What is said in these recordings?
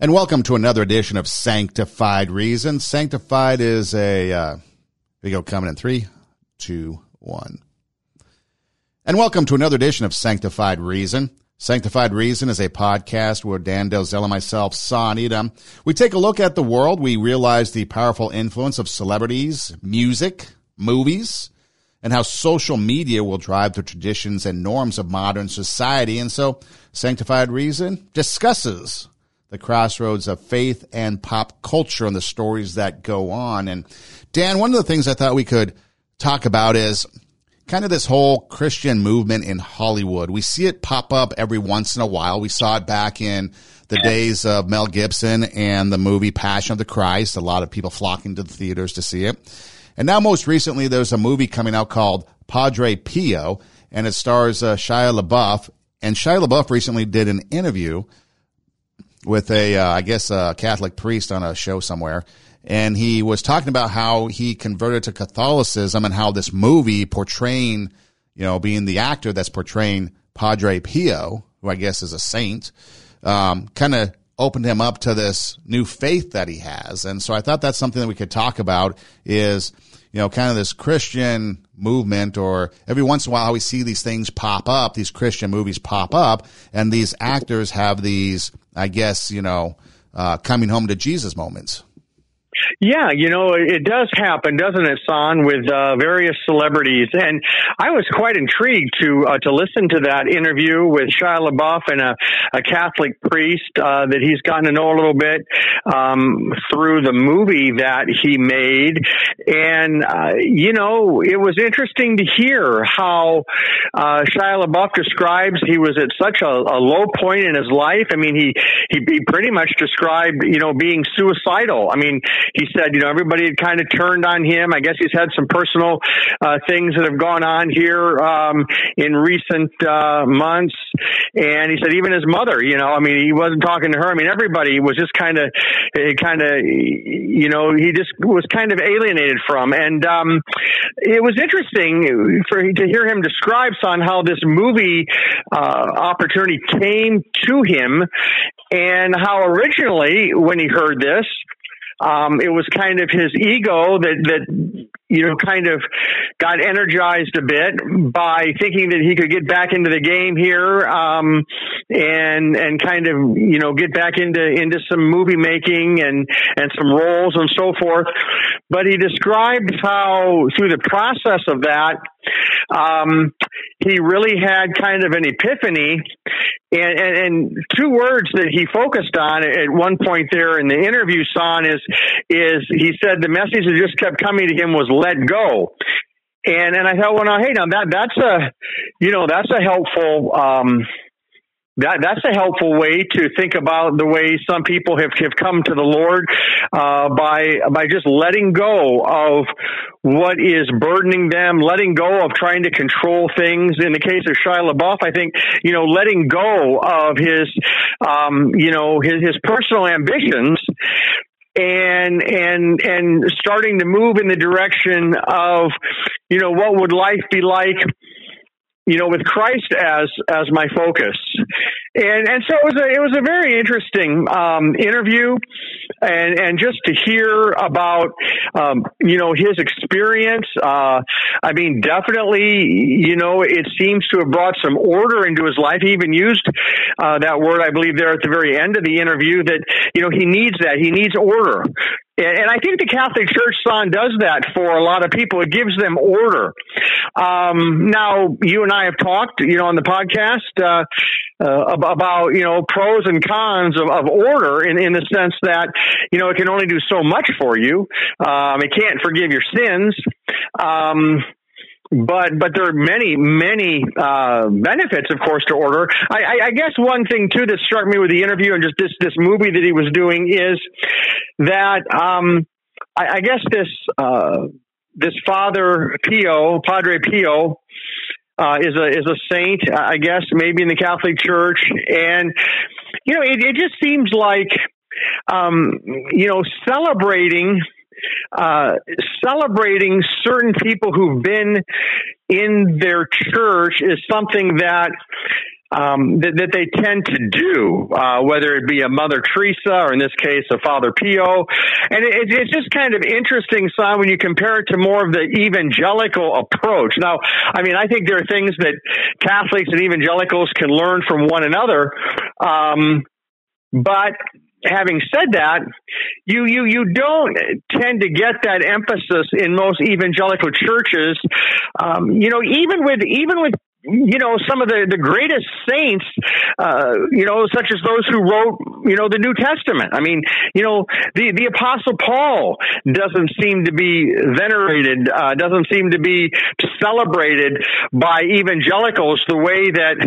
And welcome to another edition of Sanctified Reason. Sanctified is a, uh, we go coming in three, two, one. And welcome to another edition of Sanctified Reason. Sanctified Reason is a podcast where Dan Delzell and myself, Son we take a look at the world. We realize the powerful influence of celebrities, music, movies, and how social media will drive the traditions and norms of modern society. And so Sanctified Reason discusses the crossroads of faith and pop culture and the stories that go on. And Dan, one of the things I thought we could talk about is kind of this whole Christian movement in Hollywood. We see it pop up every once in a while. We saw it back in the days of Mel Gibson and the movie Passion of the Christ. A lot of people flocking to the theaters to see it. And now most recently, there's a movie coming out called Padre Pio and it stars uh, Shia LaBeouf. And Shia LaBeouf recently did an interview with a, uh, I guess, a Catholic priest on a show somewhere. And he was talking about how he converted to Catholicism and how this movie portraying, you know, being the actor that's portraying Padre Pio, who I guess is a saint, um, kind of opened him up to this new faith that he has. And so I thought that's something that we could talk about is, you know, kind of this Christian movement or every once in a while we see these things pop up, these Christian movies pop up and these actors have these, I guess, you know, uh, coming home to Jesus moments. Yeah, you know, it does happen, doesn't it, Son, with uh, various celebrities. And I was quite intrigued to uh, to listen to that interview with Shia LaBeouf and a, a Catholic priest uh, that he's gotten to know a little bit um, through the movie that he made. And, uh, you know, it was interesting to hear how uh, Shia LaBeouf describes he was at such a, a low point in his life. I mean, he, he, he pretty much described, you know, being suicidal. I mean, he said, you know, everybody had kind of turned on him. I guess he's had some personal uh, things that have gone on here um, in recent uh, months. And he said, even his mother, you know, I mean, he wasn't talking to her. I mean, everybody was just kind of, kind of, you know, he just was kind of alienated from. And um, it was interesting for to hear him describe on how this movie uh, opportunity came to him and how originally when he heard this um, it was kind of his ego that that you know kind of got energized a bit by thinking that he could get back into the game here um, and and kind of you know get back into into some movie making and and some roles and so forth. But he described how through the process of that um, he really had kind of an epiphany. And, and, and, two words that he focused on at one point there in the interview, Son, is is he said the message that just kept coming to him was "let go." And and I thought, well, now, hey, now that that's a you know that's a helpful um, that that's a helpful way to think about the way some people have, have come to the Lord uh, by by just letting go of what is burdening them, letting go of trying to control things. In the case of Shia LaBeouf, I think you know letting go of his um, you know his, his personal ambitions and and and starting to move in the direction of you know what would life be like you know, with Christ as as my focus, and and so it was a it was a very interesting um, interview, and and just to hear about um, you know his experience. Uh, I mean, definitely, you know, it seems to have brought some order into his life. He even used uh, that word, I believe, there at the very end of the interview. That you know he needs that he needs order, and I think the Catholic Church, son, does that for a lot of people. It gives them order. Um, now, you and I have talked, you know, on the podcast uh, uh, about, you know, pros and cons of, of, order in, in the sense that, you know, it can only do so much for you. Um, it can't forgive your sins. Um, but but there are many many uh, benefits, of course, to order. I, I, I, guess one thing too that struck me with the interview and just this this movie that he was doing is that um, I, I, guess this uh, this Father Pio, Padre Pio, uh, is a is a saint, I guess, maybe in the Catholic Church, and you know, it, it just seems like um, you know celebrating uh, celebrating certain people who've been in their church is something that um, that, that, they tend to do, uh, whether it be a Mother Teresa or in this case a Father Pio. And it, it's just kind of interesting, son, when you compare it to more of the evangelical approach. Now, I mean, I think there are things that Catholics and evangelicals can learn from one another. Um, but having said that, you, you, you don't tend to get that emphasis in most evangelical churches. Um, you know, even with, even with you know, some of the, the greatest saints, uh, you know, such as those who wrote, you know, the New Testament. I mean, you know, the, the Apostle Paul doesn't seem to be venerated, uh, doesn't seem to be celebrated by evangelicals the way that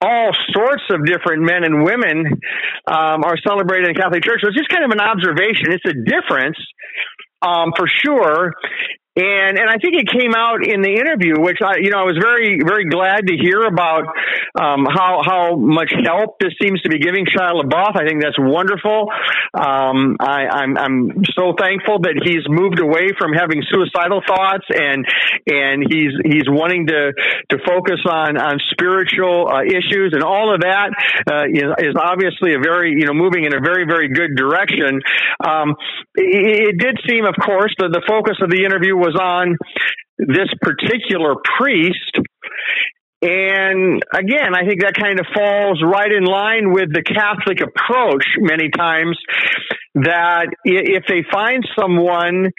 all sorts of different men and women um, are celebrated in Catholic Church. So it's just kind of an observation. It's a difference um, for sure. And and I think it came out in the interview, which I you know I was very very glad to hear about um, how how much help this seems to be giving Shia LaBeouf. I think that's wonderful. Um, I, I'm I'm so thankful that he's moved away from having suicidal thoughts and and he's he's wanting to to focus on on spiritual uh, issues and all of that uh, is, is obviously a very you know moving in a very very good direction. Um, it, it did seem, of course, that the focus of the interview was on this particular priest. And again, I think that kind of falls right in line with the Catholic approach many times that if they find someone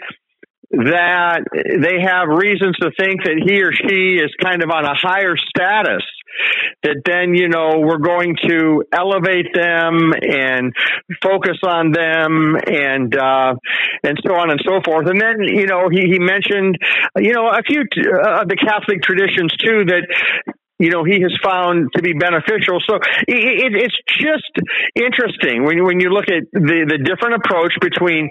that they have reasons to think that he or she is kind of on a higher status that then you know we're going to elevate them and focus on them and uh and so on and so forth. And then you know he he mentioned you know a few uh, of the catholic traditions too that you know he has found to be beneficial. So it, it's just interesting when when you look at the the different approach between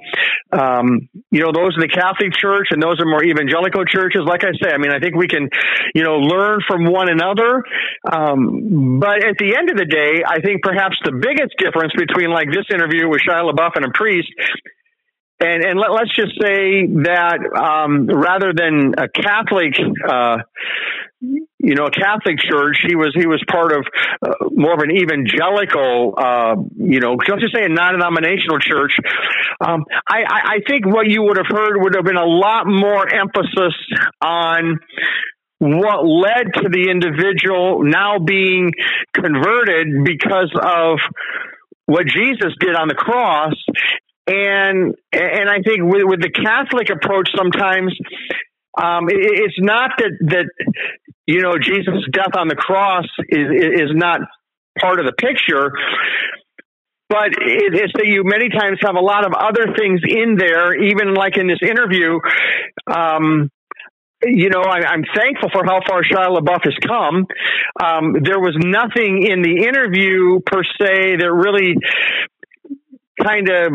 um, you know those in the Catholic Church and those are more evangelical churches. Like I say, I mean I think we can you know learn from one another. Um, but at the end of the day, I think perhaps the biggest difference between like this interview with Shia LaBeouf and a priest and and let, us just say that um, rather than a Catholic, uh, you know, a Catholic church, he was he was part of uh, more of an evangelical, uh, you know, let's just say a non-denominational church. Um, I, I, I think what you would have heard would have been a lot more emphasis on what led to the individual now being converted because of what Jesus did on the cross and and I think with, with the Catholic approach, sometimes um, it, it's not that that you know Jesus' death on the cross is is not part of the picture, but it's that you many times have a lot of other things in there, even like in this interview. Um, you know, I, am thankful for how far Shia LaBeouf has come. Um, there was nothing in the interview per se that really kind of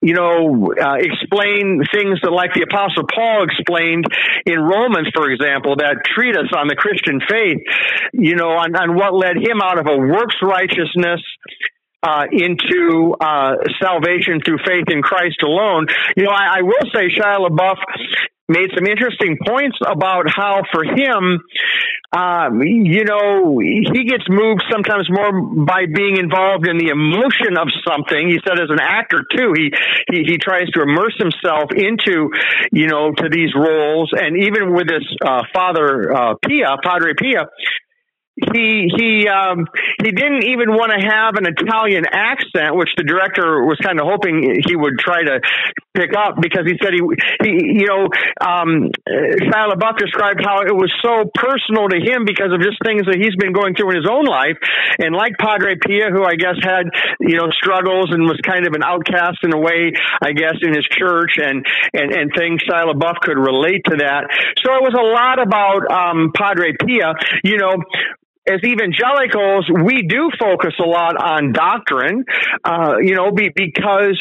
you know, uh, explain things that, like the Apostle Paul explained in Romans, for example, that treatise on the Christian faith, you know, on, on what led him out of a works righteousness uh, into uh, salvation through faith in Christ alone. You know, I, I will say Shia LaBeouf made some interesting points about how for him, um, you know, he gets moved sometimes more by being involved in the emotion of something. He said as an actor too, he, he, he tries to immerse himself into, you know, to these roles. And even with this, uh, father, uh, Pio, Padre Pio, he he um, he didn't even want to have an Italian accent, which the director was kind of hoping he would try to pick up because he said he he you know um, Shia LaBeouf described how it was so personal to him because of just things that he's been going through in his own life, and like Padre Pio, who I guess had you know struggles and was kind of an outcast in a way, I guess in his church, and and and things Shia LaBeouf could relate to that. So it was a lot about um, Padre Pio, you know as evangelicals, we do focus a lot on doctrine, uh, you know, be, because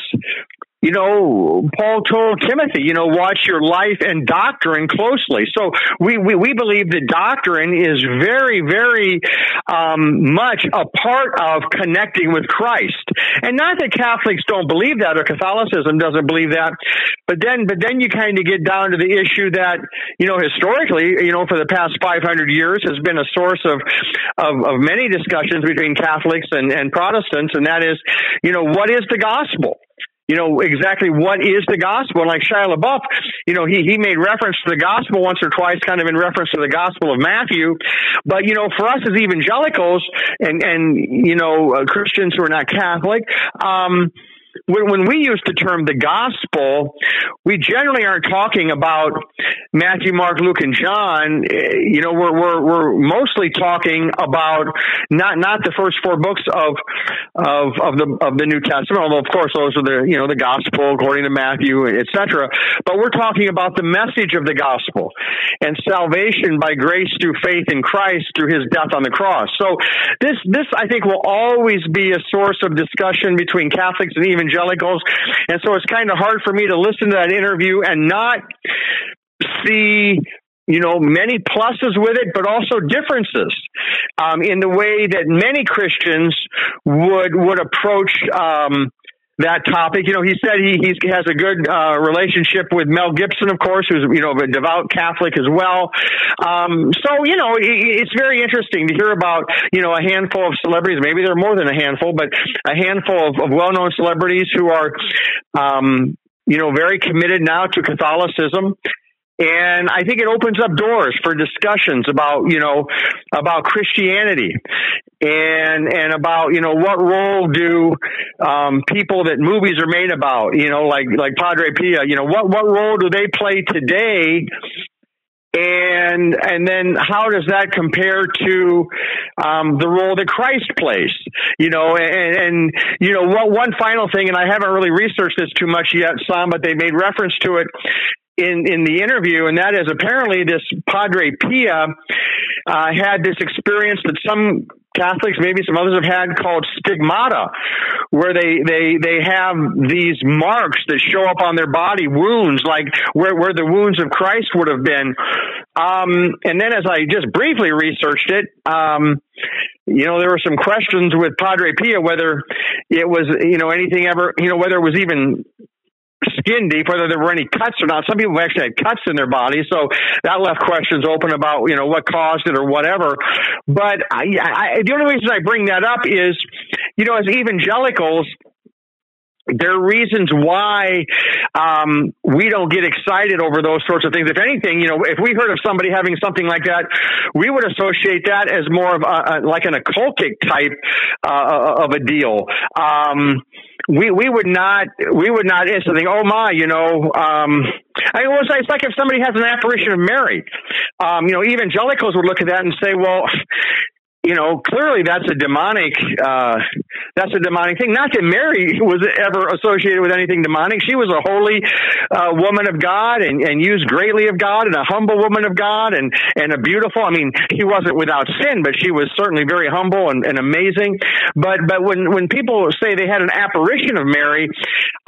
you know, Paul told Timothy, you know, watch your life and doctrine closely. So we, we, we believe that doctrine is very, very um, much a part of connecting with Christ. And not that Catholics don't believe that or Catholicism doesn't believe that, but then, but then you kind of get down to the issue that, you know, historically, you know, for the past 500 years has been a source of, of, of many discussions between Catholics and, and Protestants, and that is, you know, what is the gospel? You know, exactly what is the gospel. And like Shia LaBeouf, you know, he, he made reference to the gospel once or twice, kind of in reference to the gospel of Matthew. But, you know, for us as evangelicals and, and, you know, uh, Christians who are not Catholic, um, when, we use the term the gospel, we generally aren't talking about Matthew, Mark, Luke, and John. Eh, you know, we're, we're, we're mostly talking about not, not the first four books of, of, of the, of the New Testament, although of course those are the, you know, the gospel according to Matthew, etc. But we're talking about the message of the gospel and salvation by grace through faith in Christ through his death on the cross. So this, this I think will always be a source of discussion between Catholics and even evangelicals. And so it's kind of hard for me to listen to that interview and not see you know, many pluses with it, but also differences um, in the way that many Christians would would approach um, that topic. You know, he said he has a good uh, relationship with Mel Gibson, of course, who's you know a devout Catholic as well. Um, so you know, it's very interesting to hear about you know a handful of celebrities. Maybe there are more than a handful, but a handful of, of well-known celebrities who are. Um, you know, very committed now to Catholicism and I think it opens up doors for discussions about, you know, about Christianity and, and about, you know, what role do, um, people that movies are made about, you know, like, like Padre Pio, you know, what, what role do they play today and and then how does that compare to um, the role that Christ plays? You know, and, and you know, what one final thing, and I haven't really researched this too much yet, Sam, but they made reference to it in in the interview, and that is apparently this Padre Pio uh, had this experience that some Catholics, maybe some others have had, called stigmata, where they they they have these marks that show up on their body, wounds like where where the wounds of Christ would have been. Um, and then, as I just briefly researched it. Um, you know, there were some questions with Padre Pio whether it was, you know, anything ever, you know, whether it was even deep, whether there were any cuts or not. Some people actually had cuts in their body, so that left questions open about you know what caused it or whatever. But I, I, the only reason I bring that up is, you know, as evangelicals, there are reasons why um, we don't get excited over those sorts of things. If anything, you know, if we heard of somebody having something like that, we would associate that as more of a, a like an occultic type uh, of a deal. Um, we we would not we would not instantly oh my you know um I mean, it's like if somebody has an apparition of Mary. Um you know evangelicals would look at that and say well you know, clearly that's a demonic, uh, that's a demonic thing. Not that Mary was ever associated with anything demonic. She was a holy, uh, woman of God and, and used greatly of God and a humble woman of God and, and a beautiful, I mean, she wasn't without sin, but she was certainly very humble and, and amazing. But, but when, when people say they had an apparition of Mary,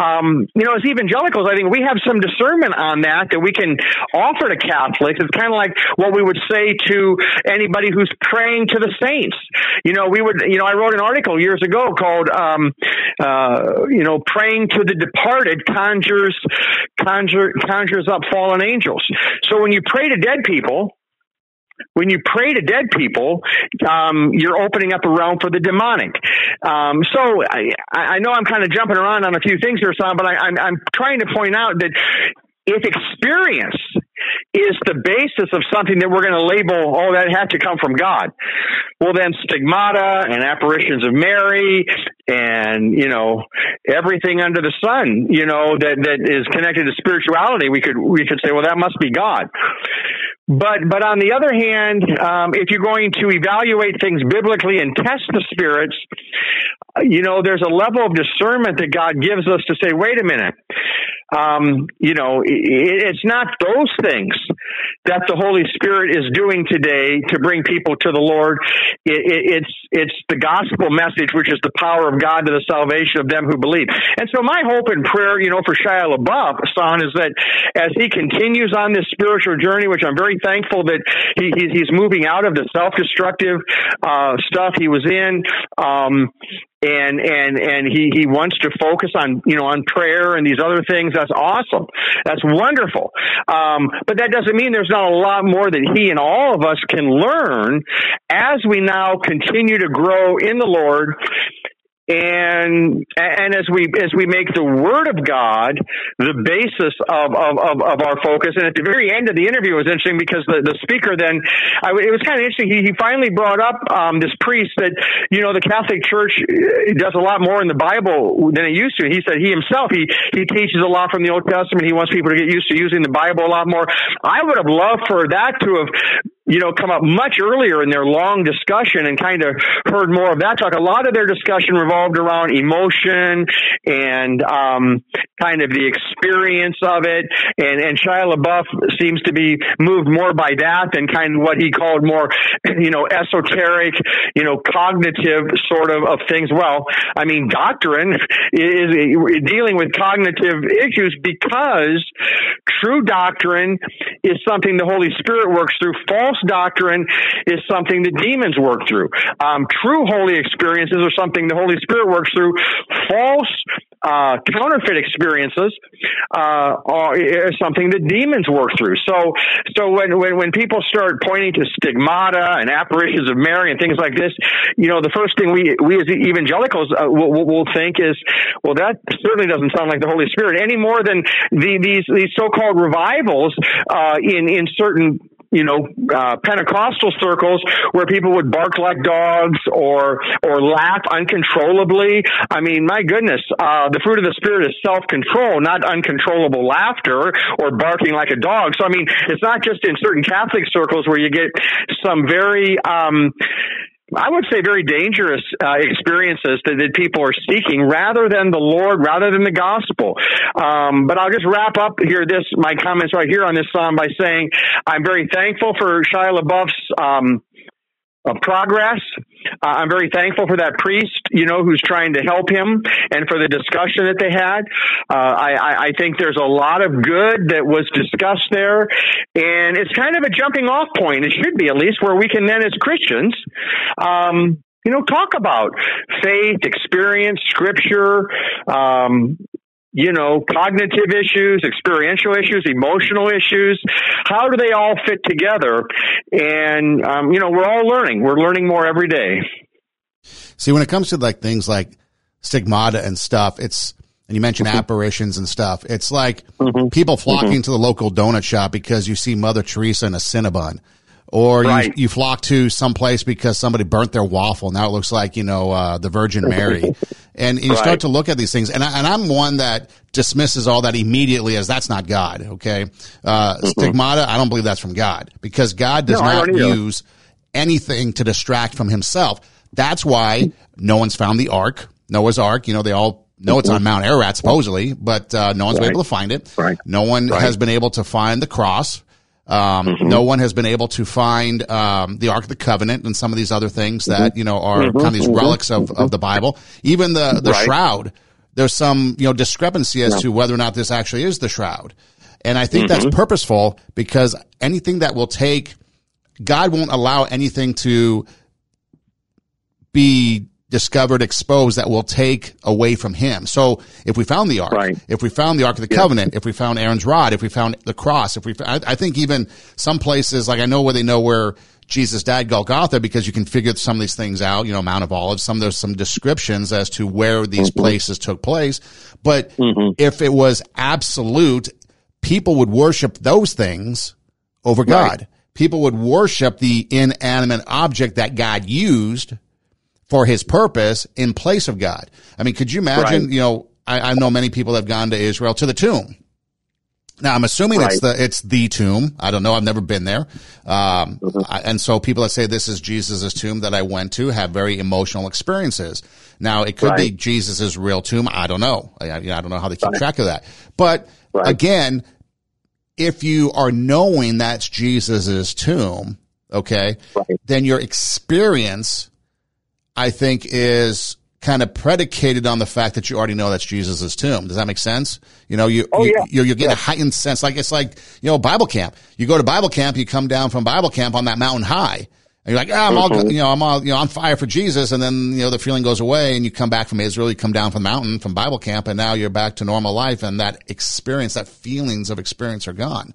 um, you know, as evangelicals, I think we have some discernment on that that we can offer to Catholics. It's kind of like what we would say to anybody who's praying to the saints. You know, we would, you know, I wrote an article years ago called, um, uh, you know, praying to the departed conjures, conjure, conjures up fallen angels. So when you pray to dead people, when you pray to dead people, um, you're opening up a realm for the demonic. Um, so I, I, know I'm kind of jumping around on a few things here, Sam, but I, I'm, I'm trying to point out that if experience is the basis of something that we're going to label, oh, that had to come from God. Well, then stigmata and apparitions of Mary and, you know, everything under the sun, you know, that, that is connected to spirituality, we could, we could say, well, that must be God. But, but on the other hand, um, if you're going to evaluate things biblically and test the spirits, you know, there's a level of discernment that God gives us to say, wait a minute, um, you know, it, it's not those things that the Holy Spirit is doing today to bring people to the Lord. It, it, it's it's the gospel message, which is the power of God to the salvation of them who believe. And so, my hope and prayer, you know, for Shia LaBeouf, son, is that as he continues on this spiritual journey, which I'm very thankful that he, he's moving out of the self-destructive uh, stuff he was in. Um, and and and he he wants to focus on you know on prayer and these other things. That's awesome. That's wonderful. Um, but that doesn't mean there's not a lot more that he and all of us can learn as we now continue to grow in the lord and and as we as we make the word of God the basis of of, of, of our focus, and at the very end of the interview was interesting because the, the speaker then I, it was kind of interesting. He, he finally brought up um, this priest that you know the Catholic Church uh, does a lot more in the Bible than it used to. He said he himself he he teaches a lot from the Old Testament. He wants people to get used to using the Bible a lot more. I would have loved for that to have you know, come up much earlier in their long discussion and kind of heard more of that talk. A lot of their discussion revolved around emotion and um, kind of the experience of it. And, and Shia LaBeouf seems to be moved more by that than kind of what he called more, you know, esoteric, you know, cognitive sort of, of things. Well, I mean, doctrine is dealing with cognitive issues because true doctrine is something the Holy Spirit works through. False doctrine is something that demons work through. Um, true holy experiences are something the Holy Spirit works through. False uh, counterfeit experiences uh, are something that demons work through. So, so when, when when people start pointing to stigmata and apparitions of Mary and things like this, you know, the first thing we we as evangelicals uh, will, will think is, well, that certainly doesn't sound like the Holy Spirit any more than the, these these so-called revivals uh, in in certain you know, uh, Pentecostal circles where people would bark like dogs or or laugh uncontrollably. I mean, my goodness, uh, the fruit of the spirit is self control, not uncontrollable laughter or barking like a dog. So I mean, it's not just in certain Catholic circles where you get some very um, I would say very dangerous uh, experiences that, that, people are seeking rather than the Lord, rather than the gospel. Um, but I'll just wrap up here this my comments right here on this psalm by saying I'm very thankful for Shia LaBeouf's um, of progress. Uh, I'm very thankful for that priest, you know, who's trying to help him and for the discussion that they had. Uh, I, I think there's a lot of good that was discussed there. And it's kind of a jumping off point. It should be at least where we can then as Christians, um, you know, talk about faith, experience, scripture, um, you know, cognitive issues, experiential issues, emotional issues. How do they all fit together? And, um, you know, we're all learning. We're learning more every day. See, when it comes to like things like stigmata and stuff, it's, and you mentioned mm-hmm. apparitions and stuff. It's like mm-hmm. people flocking mm-hmm. to the local donut shop because you see Mother Teresa in a Cinnabon or right. you, you flock to some place because somebody burnt their waffle. Now it looks like, you know, uh, the Virgin Mary. and you right. start to look at these things. And, I, and I'm one that dismisses all that immediately as that's not God. Okay. Uh, mm-hmm. stigmata, I don't believe that's from God because God does no, not use anything to distract from himself. That's why no one's found the ark, Noah's ark. You know, they all know it's on. Mount Ararat supposedly, but uh, no one's right. been able to find it. Right. No one right. has been able to find the cross. Um, mm-hmm. No one has been able to find um, the Ark of the Covenant and some of these other things that mm-hmm. you know are mm-hmm. kind of these mm-hmm. relics of, of the Bible. Even the the right. shroud, there's some you know discrepancy as yeah. to whether or not this actually is the shroud, and I think that's mm-hmm. purposeful because anything that will take God won't allow anything to be discovered, exposed that will take away from him. So if we found the ark, right. if we found the ark of the yeah. covenant, if we found Aaron's rod, if we found the cross, if we, I, I, think even some places, like I know where they know where Jesus died Golgotha because you can figure some of these things out, you know, Mount of Olives, some, there's some descriptions as to where these mm-hmm. places took place. But mm-hmm. if it was absolute, people would worship those things over God. Right. People would worship the inanimate object that God used for his purpose in place of God. I mean, could you imagine, right. you know, I, I, know many people have gone to Israel to the tomb. Now I'm assuming right. it's the it's the tomb. I don't know. I've never been there, um, mm-hmm. I, and so people that say this is Jesus's tomb that I went to have very emotional experiences. Now it could right. be Jesus's real tomb. I don't know. I, I, don't know how they keep track of that. But again, if you are knowing that's Jesus's tomb, okay, then your experience, I think, is kind of predicated on the fact that you already know that's Jesus's tomb. Does that make sense? You know, you, Oh, you, yeah. you're, you're getting a heightened sense. Like it's like, you know, Bible camp. You go to Bible camp, you come down from Bible camp on that mountain high. And you're like, ah, I'm all, Mm-hmm. you know, I'm all, you know, I'm on fire for Jesus. And then, you know, the feeling goes away and you come back from Israel, you come down from the mountain from Bible camp and now you're back to normal life. And that experience, that feelings of experience are gone.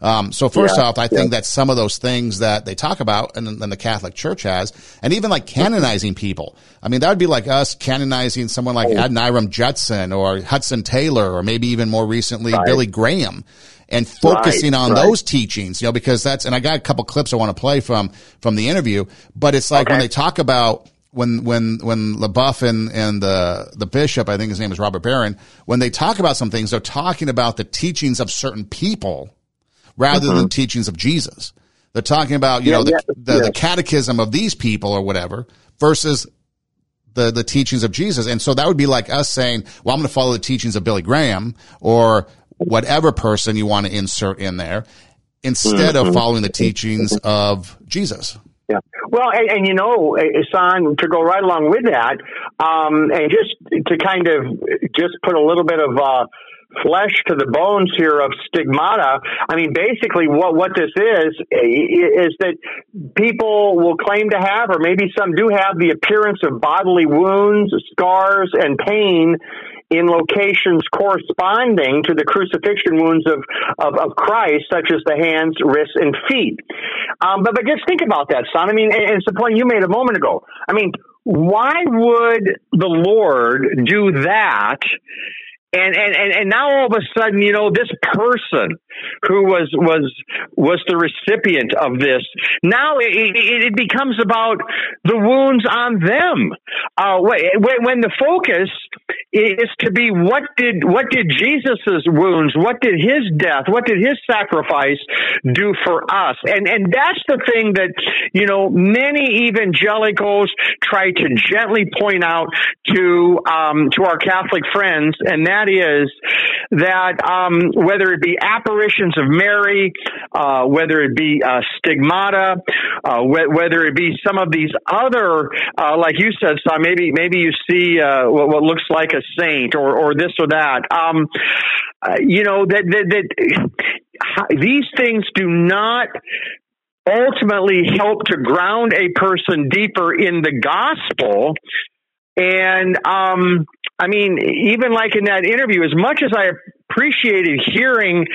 Um, so first Yeah, off, I think that some of those things that they talk about and, and the Catholic Church has, and even like canonizing people. I mean, that would be like us canonizing someone like Adoniram Judson or Hudson Taylor, or maybe even more recently Right. Billy Graham, and focusing Right, on right. those teachings. You know, because that's and I got a couple clips I want to play from from the interview, but it's like when they talk about when when when LaBeouf and and the the bishop, I think his name is Robert Barron, when they talk about some things, they're talking about the teachings of certain people rather than teachings of Jesus. They're talking about you Yeah, know the, yeah, the the catechism of these people or whatever versus the the teachings of Jesus. And so that would be like us saying, well, I'm going to follow the teachings of Billy Graham or whatever person you want to insert in there instead Mm-hmm. of following the teachings of Jesus. Yeah. Well, and, and you know, San, to go right along with that, um, and just to kind of just put a little bit of uh, flesh to the bones here of stigmata. I mean, basically, what what this is is that people will claim to have, or maybe some do have, the appearance of bodily wounds, scars, and pain in locations corresponding to the crucifixion wounds of, of, of Christ, such as the hands, wrists, and feet. Um, but, but just think about that, son. I mean, and, it's the point you made a moment ago. I mean, why would the Lord do that? And, and, and, and now all of a sudden, you know, this person who was, was, was the recipient of this, now it, it, becomes about the wounds on them. Uh, when, the focus is to be what did, what did Jesus's wounds, what did his death, what did his sacrifice do for us? And, and that's the thing that, you know, many evangelicals try to gently point out to, um, to our Catholic friends, and that is that um, whether it be apparitions of Mary, uh, whether it be uh, stigmata, uh, wh- whether it be some of these other, uh, like you said, son, maybe maybe you see uh, what, what looks like a saint or or this or that. Um, uh, you know that that, that these things do not ultimately help to ground a person deeper in the gospel and um, I mean, even like in that interview, as much as I appreciated hearing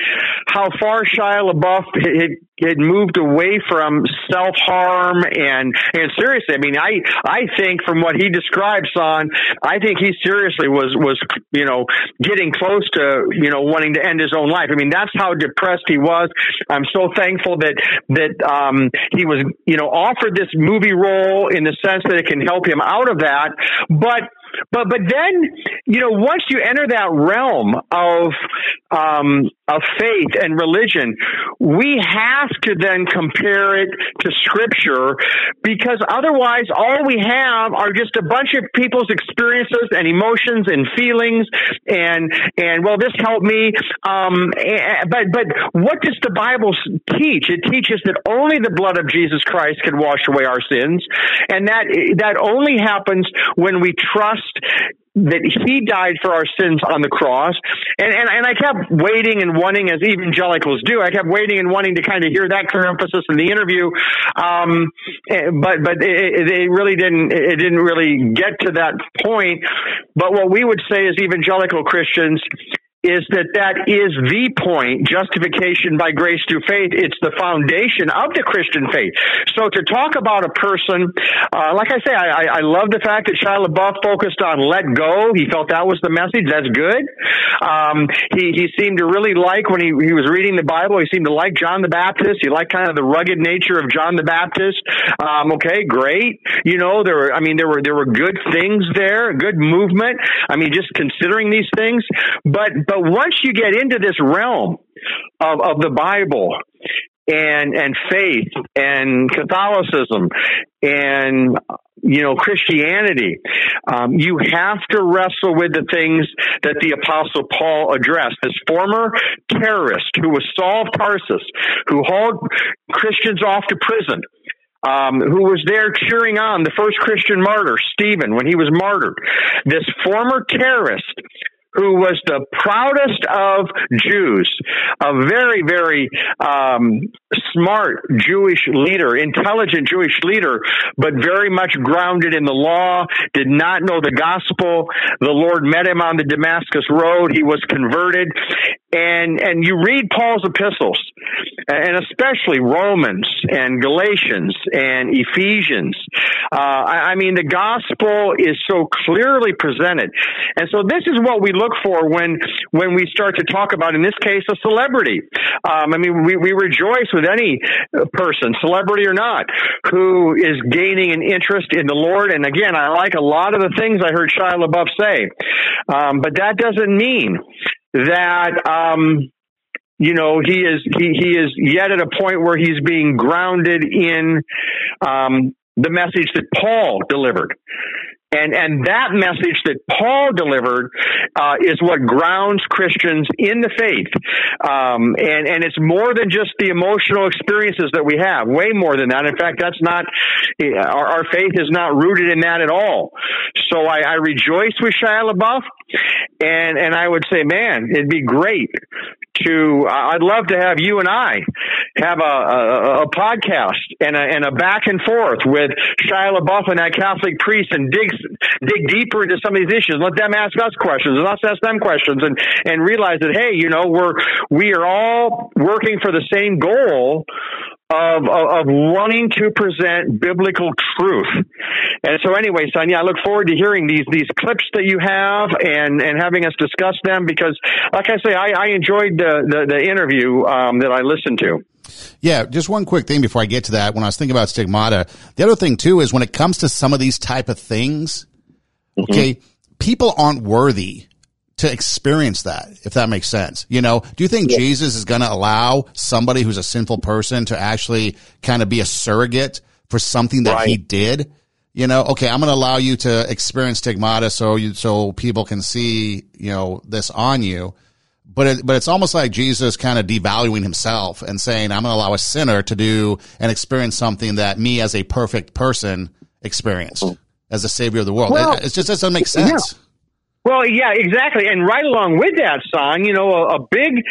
how far Shia LaBeouf had, had moved away from self harm and and seriously, I mean, I I think from what he describes, son, I think he seriously was was you know getting close to you know wanting to end his own life. I mean, that's how depressed he was. I'm so thankful that that um, he was you know offered this movie role in the sense that it can help him out of that, but but but then you know once you enter that realm of um, of faith and religion, we have to then compare it to Scripture because otherwise all we have are just a bunch of people's experiences and emotions and feelings and and well this helped me. Um, but but what does the Bible teach? It teaches that only the blood of Jesus Christ can wash away our sins, and that that only happens when we trust that he died for our sins on the cross. And, and, and I kept waiting and wanting, as evangelicals do, I kept waiting and wanting to kind of hear that clear emphasis in the interview. Um, but, but it, it really didn't, it didn't really get to that point. But what we would say as evangelical Christians is that that is the point, justification by grace through faith. It's the foundation of the Christian faith. So to talk about a person, uh, like I say, I, I love the fact that Shia LaBeouf focused on let go. He felt that was the message. That's good. Um, he, he seemed to really like when he, he was reading the Bible, he seemed to like John the Baptist. He liked kind of the rugged nature of John the Baptist. Um, okay, great. You know, there were, I mean, there were, there were good things there, good movement. I mean, just considering these things, but, but once you get into this realm of, of the Bible, and and faith and Catholicism and you know Christianity. Um, you have to wrestle with the things that the Apostle Paul addressed. This former terrorist who was Saul of Tarsus, who hauled Christians off to prison. Um, who was there cheering on the first Christian martyr, Stephen, when he was martyred. This former terrorist who was the proudest of Jews, a very, very um, smart Jewish leader, intelligent Jewish leader, but very much grounded in the law, did not know the gospel. The Lord met him on the Damascus road. He was converted. And, and you read Paul's epistles, and especially Romans and Galatians and Ephesians. Uh, I, I mean, the gospel is so clearly presented. And so this is what we look for when when we start to talk about, in this case, a celebrity. Um, I mean, we, we rejoice with any person, celebrity or not, who is gaining an interest in the Lord. And again, I like a lot of the things I heard Shia LaBeouf say, um, but that doesn't mean that. Um, you know he is he, he is yet at a point where he's being grounded in um, the message that Paul delivered. And, and that message that Paul delivered uh, is what grounds Christians in the faith. Um, and, and it's more than just the emotional experiences that we have, way more than that. In fact, that's not, our, our faith is not rooted in that at all. So I, I rejoice with Shia LaBeouf. And, and I would say, man, it'd be great to I'd love to have you and I have a, a, a podcast and a, and a back and forth with Shia LaBeouf and that Catholic priest and dig dig deeper into some of these issues. Let them ask us questions and us ask them questions and and realize that hey, you know, we're we are all working for the same goal of, of, of wanting to present biblical truth. And so anyway, Sonia, I look forward to hearing these, these clips that you have and, and having us discuss them because, like I say, I, I enjoyed the, the, the interview um, that I listened to. Yeah, just one quick thing before I get to that. When I was thinking about stigmata, the other thing too is when it comes to some of these type of things, mm-hmm. okay, people aren't worthy to experience that, if that makes sense. You know, do you think yeah. Jesus is going to allow somebody who's a sinful person to actually kind of be a surrogate for something that right. he did? You know, okay, I'm going to allow you to experience stigmata so you, so people can see, you know, this on you. But it, but it's almost like Jesus kind of devaluing himself and saying, I'm going to allow a sinner to do and experience something that me as a perfect person experienced mm. as the savior of the world. Well, it, it just doesn't make sense. Yeah. Well, yeah, exactly. And right along with that song, you know, a, a big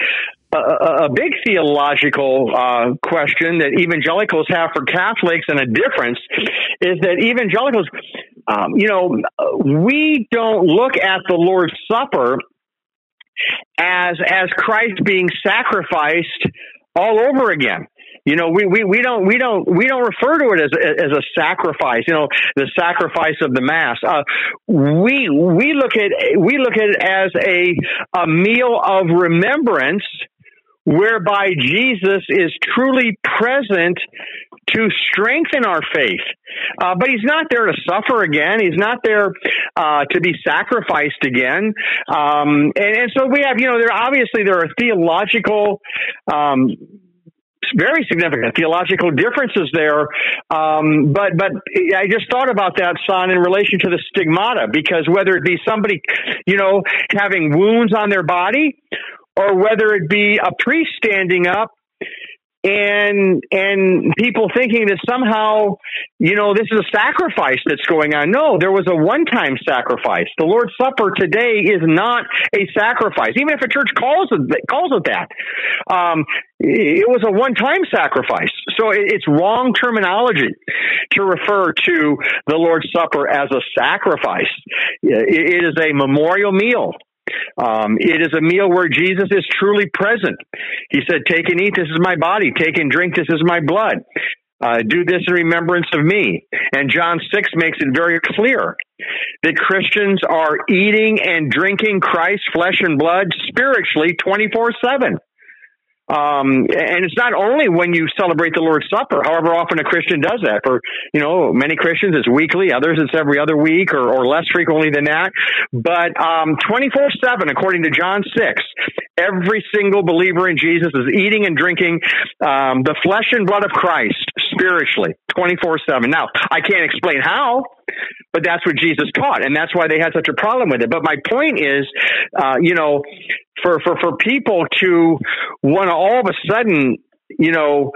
a, a, big theological uh, question that evangelicals have for Catholics and a difference is that evangelicals, um, you know, we don't look at the Lord's Supper as as Christ being sacrificed all over again. You know, we, we, we don't we don't we don't refer to it as as a sacrifice. You know, the sacrifice of the mass. Uh, we we look at we look at it as a a meal of remembrance, whereby Jesus is truly present to strengthen our faith. Uh, but he's not there to suffer again. He's not there uh, to be sacrificed again. Um, and, and, so we have, you know, there obviously there are theological um, very significant theological differences there. Um, but but I just thought about that, son, in relation to the stigmata, because whether it be somebody, you know, having wounds on their body, or whether it be a priest standing up and and people thinking that somehow you know this is a sacrifice that's going on. No there was a one-time sacrifice. The lord's supper today is not a sacrifice. Even if a church calls it calls it that um, it was a one-time sacrifice. So it's wrong terminology to refer to the lord's supper as a sacrifice. It is a memorial meal um, it is a meal where Jesus is truly present. He said, Take and eat, this is my body. Take and drink, this is my blood. Uh, do this in remembrance of me. And John 6 makes it very clear that Christians are eating and drinking Christ's flesh and blood spiritually 24 7. Um, and it's not only when you celebrate the Lord's Supper, however often a Christian does that. For, you know, many Christians it's weekly, others it's every other week or, or less frequently than that. But, um, 24-7, according to John 6, every single believer in Jesus is eating and drinking um, the flesh and blood of Christ spiritually, 24 7. Now, I can't explain how, but that's what Jesus taught, and that's why they had such a problem with it. But my point is, uh, you know, for, for, for people to want to all of a sudden you know,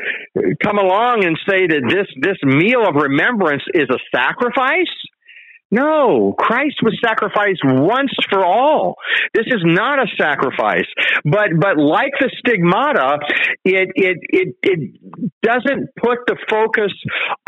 come along and say that this this meal of remembrance is a sacrifice. No, Christ was sacrificed once for all. This is not a sacrifice. But but like the stigmata, it it it, it doesn't put the focus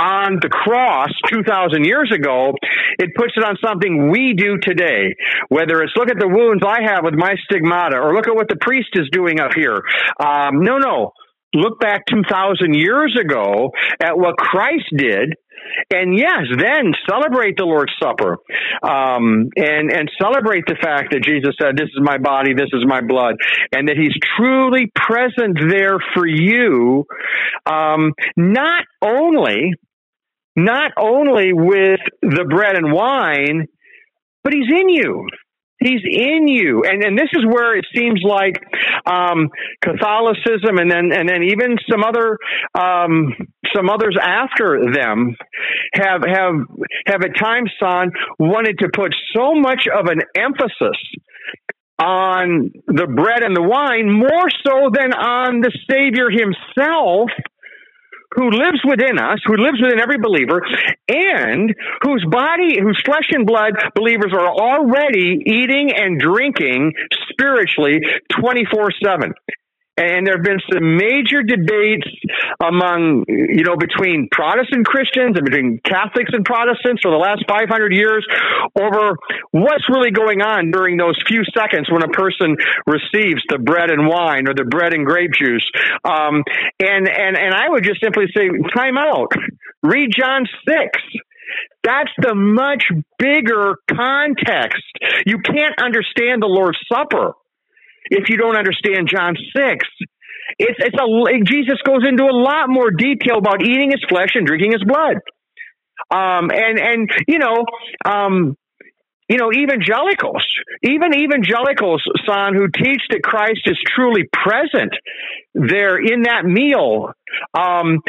on the cross 2000 years ago. It puts it on something we do today. Whether it's look at the wounds I have with my stigmata or look at what the priest is doing up here. Um, no, no look back 2,000 years ago at what Christ did, and yes, then celebrate the Lord's Supper, um, and and celebrate the fact that Jesus said, "This is my body, this is my blood," and that He's truly present there for you, um, not only not only with the bread and wine, but He's in you. He's in you, and and this is where it seems like um, Catholicism, and then and then even some other um, some others after them have have have at times, son, wanted to put so much of an emphasis on the bread and the wine more so than on the Savior Himself who lives within us, who lives within every believer, and whose body, whose flesh and blood believers are already eating and drinking spiritually 24 7 and there have been some major debates among, you know, between Protestant Christians and between Catholics and Protestants for the last 500 years over what's really going on during those few seconds when a person receives the bread and wine or the bread and grape juice. Um, and, and, and I would just simply say, time out. Read John 6. That's the much bigger context. You can't understand the Lord's Supper if you don't understand John 6. It's, it's a, Jesus goes into a lot more detail about eating his flesh and drinking his blood. Um, and, and, you know, um, you know, evangelicals, even evangelicals, son, who teach that Christ is truly present there in that meal, um,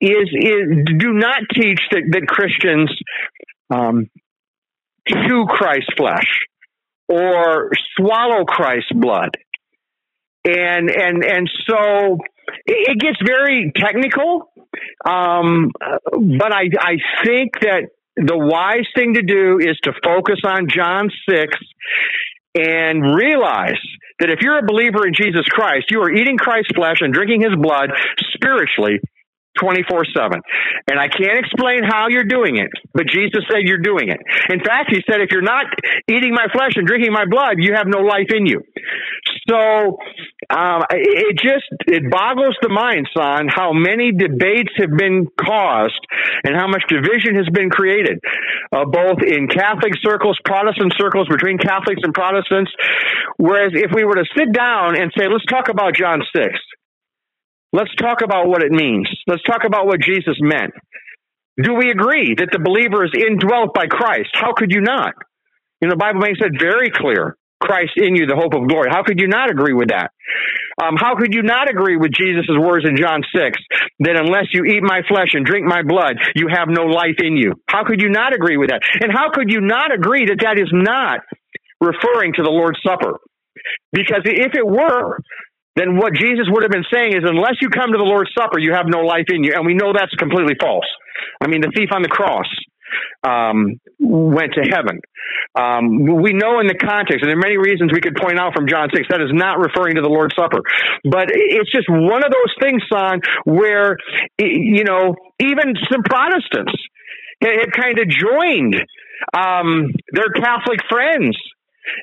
is, is, do not teach that, that Christians, um, chew Christ's flesh or swallow Christ's blood and and and so it, gets very technical. Um, but I I think that the wise thing to do is to focus on John six and realize that if you're a believer in Jesus Christ, you are eating Christ's flesh and drinking his blood spiritually 24 7. And I can't explain how you're doing it, but Jesus said you're doing it. In fact, he said, if you're not eating my flesh and drinking my blood, you have no life in you. So, um, it just, it boggles the mind, son, how many debates have been caused and how much division has been created, uh, both in Catholic circles, Protestant circles, between Catholics and Protestants. Whereas if we were to sit down and say, let's talk about John 6, Let's talk about what it means. Let's talk about what Jesus meant. Do we agree that the believer is indwelt by Christ? How could you not? You know, the Bible makes it very clear. Christ in you, the hope of glory. How could you not agree with that? Um, how could you not agree with Jesus' words in John 6 that unless you eat my flesh and drink my blood, you have no life in you? How could you not agree with that? And how could you not agree that that is not referring to the Lord's Supper? Because if it were, then what Jesus would have been saying is, unless you come to the Lord's Supper, you have no life in you. And we know that's completely false. I mean, the thief on the cross um, went to heaven. Um, we know in the context, and there are many reasons we could point out from John 6, that is not referring to the Lord's Supper. But it's just one of those things, son, where, you know, even some Protestants have kind of joined um, their Catholic friends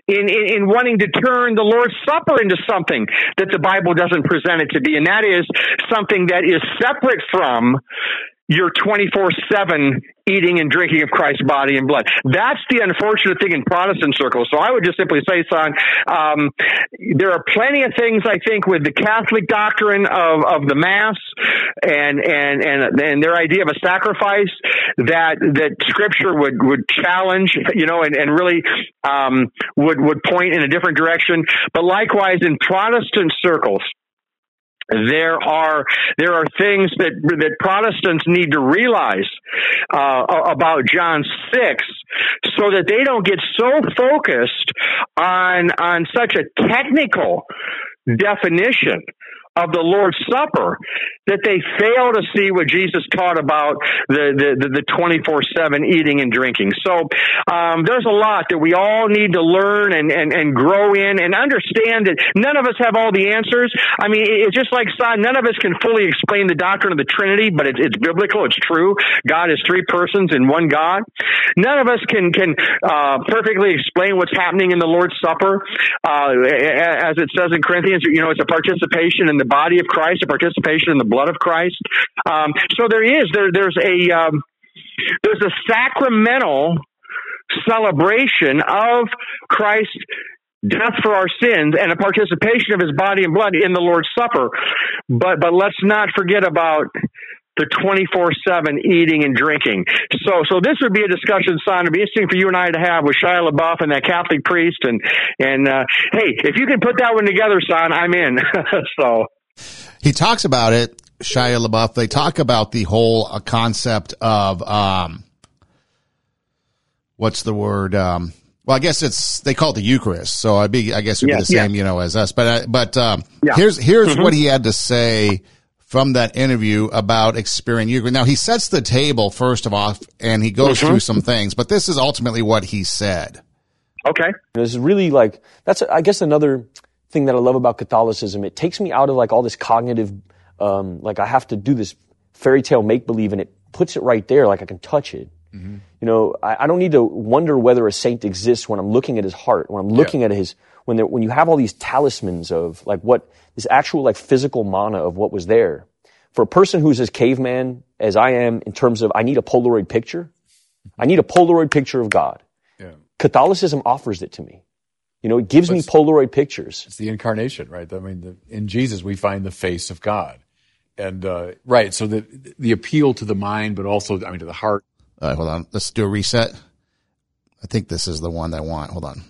in, in, in, wanting to turn the Lord's Supper into something that the Bible doesn't present it to be. And that is something that is separate from you're 24 7 eating and drinking of Christ's body and blood. That's the unfortunate thing in Protestant circles. So I would just simply say, son, um, there are plenty of things I think with the Catholic doctrine of, of the Mass and, and, and, and their idea of a sacrifice that, that scripture would, would challenge, you know, and, and really, um, would, would point in a different direction. But likewise in Protestant circles, there are there are things that that Protestants need to realize uh, about John six, so that they don't get so focused on on such a technical definition of the Lord's Supper that they fail to see what Jesus taught about the the twenty four seven eating and drinking. So um, there's a lot that we all need to learn and, and and grow in and understand that none of us have all the answers. I mean, it's just like son. None of us can fully explain the doctrine of the Trinity, but it's, it's biblical. It's true. God is three persons in one God. None of us can can uh, perfectly explain what's happening in the Lord's Supper, uh, as it says in Corinthians. You know, it's a participation in the the body of Christ, a participation in the blood of Christ. Um, so there is there there's a um, there's a sacramental celebration of Christ's death for our sins and a participation of his body and blood in the Lord's Supper. But but let's not forget about the 24-7 eating and drinking. So, so this would be a discussion, son. It'd be interesting for you and I to have with Shia LaBeouf and that Catholic priest. And, and, uh, hey, if you can put that one together, son, I'm in. so. He talks about it, Shia LaBeouf. They talk about the whole uh, concept of, um, what's the word? Um, well, I guess it's they call it the Eucharist, so I'd be I guess it'd be the same, yeah. you know, as us. But uh, but um, yeah. here's here's mm-hmm. what he had to say from that interview about experiencing Eucharist. Now he sets the table first of all, and he goes mm-hmm. through some things, but this is ultimately what he said. Okay, it's really like that's I guess another thing that I love about Catholicism. It takes me out of like all this cognitive, um, like I have to do this fairy tale make believe, and it puts it right there, like I can touch it. Mm-hmm. You know, I, I, don't need to wonder whether a saint exists when I'm looking at his heart, when I'm looking yeah. at his, when there, when you have all these talismans of like what this actual like physical mana of what was there. For a person who's as caveman as I am in terms of I need a Polaroid picture, I need a Polaroid picture of God. Yeah. Catholicism offers it to me. You know, it gives me Polaroid pictures. It's the incarnation, right? I mean, the, in Jesus, we find the face of God. And, uh, right, so the, the appeal to the mind, but also, I mean, to the heart. All right, hold on. Let's do a reset. I think this is the one that I want. Hold on.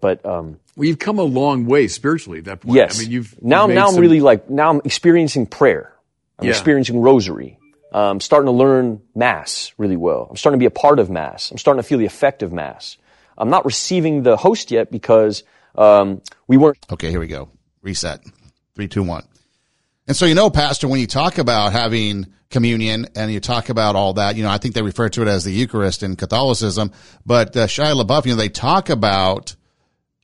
But, um, well, you've come a long way spiritually at that point. Yes. I mean, you've now, you've now I'm really like, now I'm experiencing prayer. I'm yeah. experiencing rosary. I'm um, starting to learn Mass really well. I'm starting to be a part of Mass. I'm starting to feel the effect of Mass. I'm not receiving the host yet because um, we weren't. Okay, here we go. Reset. Three, two, one. And so, you know, Pastor, when you talk about having communion and you talk about all that, you know, I think they refer to it as the Eucharist in Catholicism, but uh, Shia LaBeouf, you know, they talk about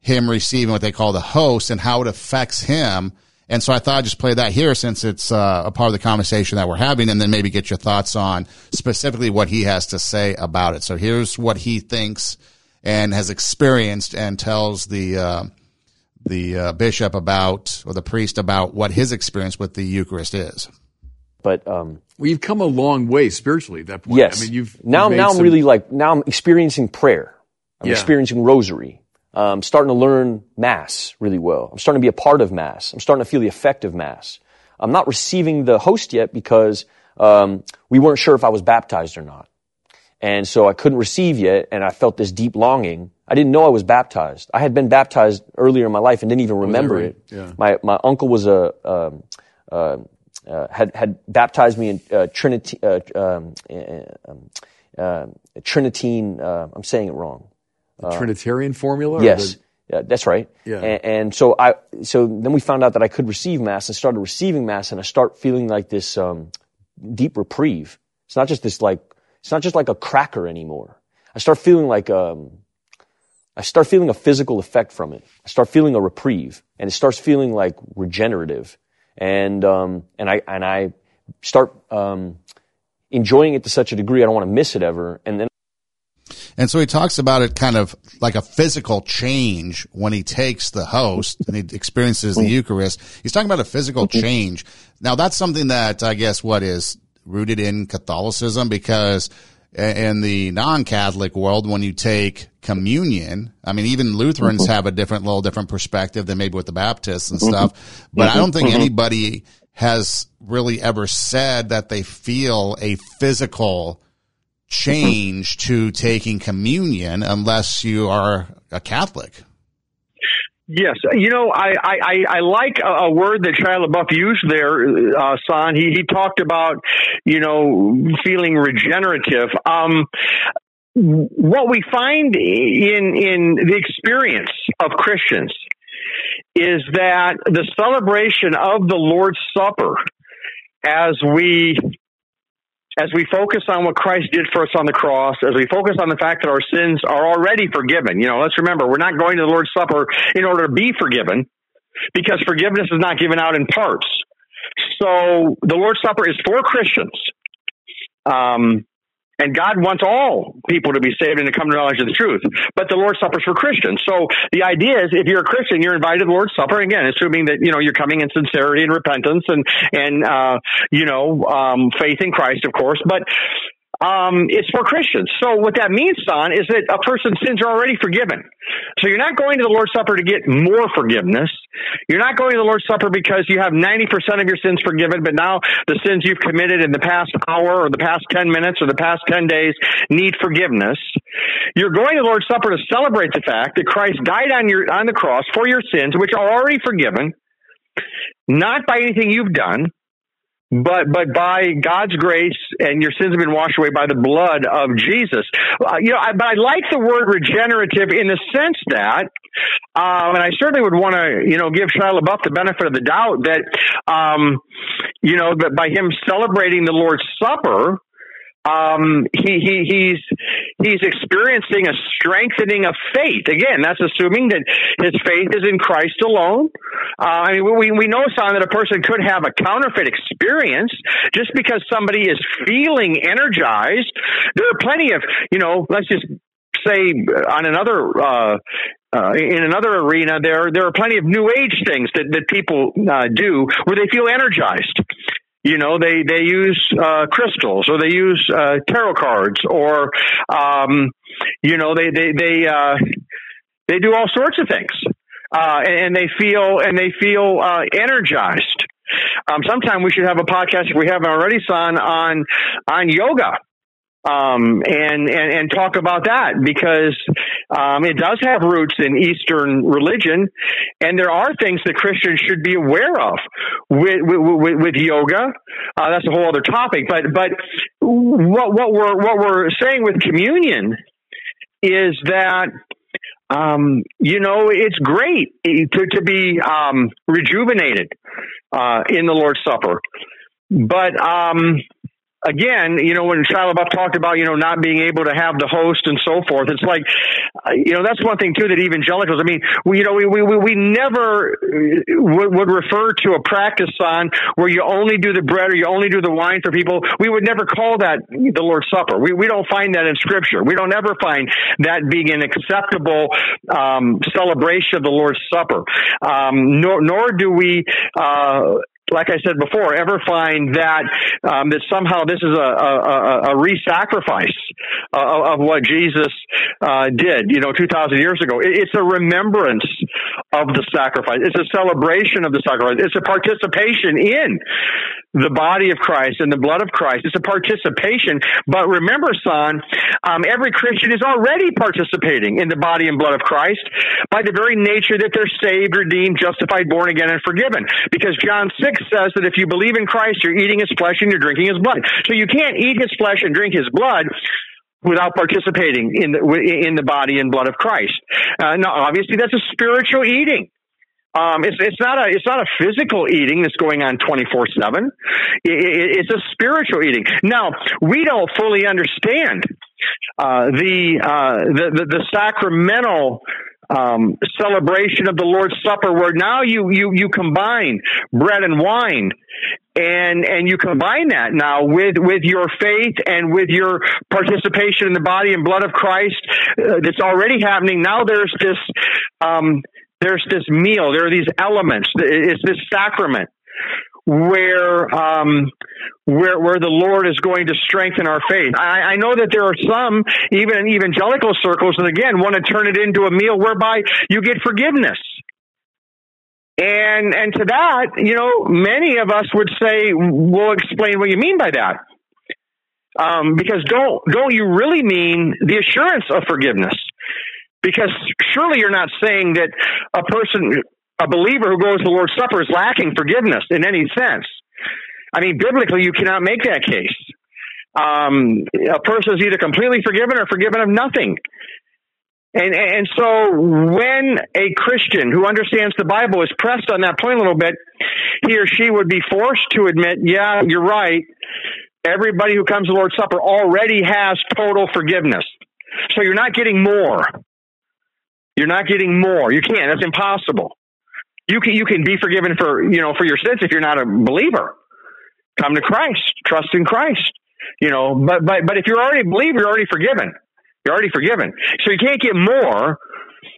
him receiving what they call the host and how it affects him. And so I thought I'd just play that here since it's uh, a part of the conversation that we're having and then maybe get your thoughts on specifically what he has to say about it. So here's what he thinks and has experienced and tells the uh, the uh, bishop about or the priest about what his experience with the Eucharist is. But um, well, you've come a long way spiritually at that point. Yes. I mean, you've now you've now some... I'm really like now I'm experiencing prayer. I'm yeah. experiencing rosary. I'm um, starting to learn Mass really well. I'm starting to be a part of Mass. I'm starting to feel the effect of Mass. I'm not receiving the host yet because um, we weren't sure if I was baptized or not. And so I couldn't receive yet, and I felt this deep longing. I didn't know I was baptized. I had been baptized earlier in my life and didn't even remember right? it. Yeah. My my uncle was a um, uh, uh, had had baptized me in uh, Trinity uh, um, uh, um, uh, Trinitine. I'm saying it wrong. The Trinitarian formula. Yes. Yeah, that's right. Yeah. And, and, so I, so then we found out that I could receive mass and started receiving mass and I start feeling like this, um, deep reprieve. It's not just this like it's not just like a cracker anymore. I start feeling like um, I start feeling a physical effect from it. I start feeling a reprieve, and it starts feeling like regenerative, and um, and I and I start um, enjoying it to such a degree I don't want to miss it ever, and then. And so he talks about it kind of like a physical change when he takes the host and he experiences the Eucharist. He's talking about a physical change. Now that's something that I guess what is rooted in Catholicism because in the non-Catholic world, when you take communion, I mean, even Lutherans mm-hmm. have a different, little different perspective than maybe with the Baptists and mm-hmm. stuff. But I don't think mm-hmm. anybody has really ever said that they feel a physical change to taking communion unless you are a Catholic. Yes, you know, I I, I like a, word that Shia LaBeouf used there, uh, Son. He he talked about you know feeling regenerative. Um, what we find in in the experience of Christians is that the celebration of the Lord's Supper, as we as we focus on what Christ did for us on the cross, as we focus on the fact that our sins are already forgiven, you know, let's remember we're not going to the Lord's Supper in order to be forgiven because forgiveness is not given out in parts. So the Lord's Supper is for Christians. Um, and God wants all people to be saved and to come to knowledge of the truth. But the Lord's Supper is for Christians. So the idea is if you're a Christian, you're invited to the Lord's Supper. Again, assuming that, you know, you're coming in sincerity and repentance and, and, uh, you know, um, faith in Christ, of course. But um, it's for Christians. So what that means, son, is that a person's sins are already forgiven. So you're not going to the Lord's Supper to get more forgiveness. You're not going to the Lord's Supper because you have 90% of your sins forgiven, but now the sins you've committed in the past hour or the past 10 minutes or the past 10 days need forgiveness. You're going to the Lord's Supper to celebrate the fact that Christ died on your, on the cross for your sins, which are already forgiven, not by anything you've done, but but by God's grace and your sins have been washed away by the blood of Jesus. Uh, you know, I, but I like the word regenerative in the sense that, um, and I certainly would want to you know give Shia LaBeouf the benefit of the doubt that, um, you know, that by him celebrating the Lord's Supper, um, he, he, he's he's experiencing a strengthening of faith. Again, that's assuming that his faith is in Christ alone. Uh, I mean, we we know, son, that a person could have a counterfeit experience just because somebody is feeling energized. There are plenty of, you know, let's just say on another uh, uh, in another arena, there there are plenty of new age things that that people uh, do where they feel energized you know they they use uh, crystals or they use uh, tarot cards or um, you know they they they uh, they do all sorts of things uh, and, and, they feel and they feel uh, energized. Um, sometime we should have a podcast if we haven't already, son, on on yoga um, and, and and talk about that because um, it does have roots in Eastern religion, and there are things that Christians should be aware of with with, with yoga. Uh, that's a whole other topic. But but what what we're what we're saying with communion is that um, you know, it's great to, to be um, rejuvenated uh, in the Lord's Supper. But um, again, you know, when Shia LaBeouf talked about, you know, not being able to have the host and so forth, it's like, uh, you know, that's one thing too that evangelicals, I mean, we, you know, we, we, we never would, would refer to a practice on where you only do the bread or you only do the wine for people. We would never call that the Lord's Supper. We, we don't find that in scripture. We don't ever find that being an acceptable, um, celebration of the Lord's Supper. Um, nor, nor do we, uh, like I said before, ever find that um, that somehow this is a, a, a re-sacrifice uh, of what Jesus uh, did, you know, two thousand years ago. It's a remembrance of the sacrifice. It's a celebration of the sacrifice. It's a participation in the body of Christ and the blood of Christ. It's a participation. But remember, son, um, every Christian is already participating in the body and blood of Christ by the very nature that they're saved, redeemed, justified, born again, and forgiven. Because John 6 says that if you believe in Christ, you're eating his flesh and you're drinking his blood. So you can't eat his flesh and drink his blood without participating in the in the body and blood of Christ. Uh, now, obviously, that's a spiritual eating. Um, it's it's not a it's not a physical eating that's going on twenty four seven. It's a spiritual eating. Now we don't fully understand uh, the, uh, the, the the sacramental um, celebration of the Lord's Supper, where now you you you combine bread and wine, and and you combine that now with with your faith and with your participation in the body and blood of Christ uh, that's already happening. Now there's this um, there's this meal. There are these elements. It's this sacrament where um, where where the Lord is going to strengthen our faith. I, I know that there are some, even in evangelical circles, that again want to turn it into a meal whereby you get forgiveness. And and to that, you know, many of us would say, "We'll explain what you mean by that." Um, because don't don't you really mean the assurance of forgiveness? Because surely you're not saying that a person, a believer who goes to the Lord's Supper is lacking forgiveness in any sense. I mean, biblically, you cannot make that case. Um, a person is either completely forgiven or forgiven of nothing. And, and so when a Christian who understands the Bible is pressed on that point a little bit, he or she would be forced to admit, yeah, you're right. Everybody who comes to the Lord's Supper already has total forgiveness. So you're not getting more. You're not getting more. You can't. That's impossible. You can you can be forgiven for you know for your sins if you're not a believer. Come to Christ. Trust in Christ. You know, but but but if you're already a believer, you're already forgiven. You're already forgiven. So you can't get more.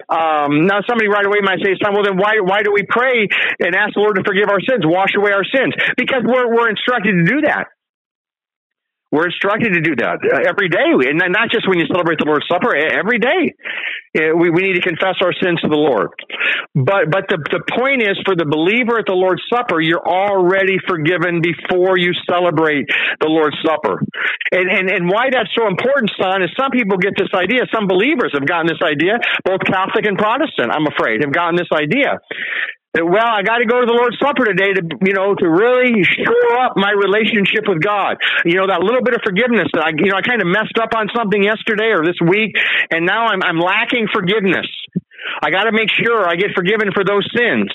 Um, now, somebody right away might say, "Well, then why why do we pray and ask the Lord to forgive our sins, wash away our sins?" Because we're we're instructed to do that. We're instructed to do that uh, every day, and not just when you celebrate the Lord's Supper. Every day, we, we need to confess our sins to the Lord. But but the the point is, for the believer at the Lord's Supper, you're already forgiven before you celebrate the Lord's Supper. And and and why that's so important, son, is some people get this idea. Some believers have gotten this idea, both Catholic and Protestant. I'm afraid have gotten this idea well, I got to go to the Lord's Supper today to, you know, to really shore up my relationship with God. You know, that little bit of forgiveness that I, you know, I kind of messed up on something yesterday or this week, and now I'm, I'm lacking forgiveness. I got to make sure I get forgiven for those sins.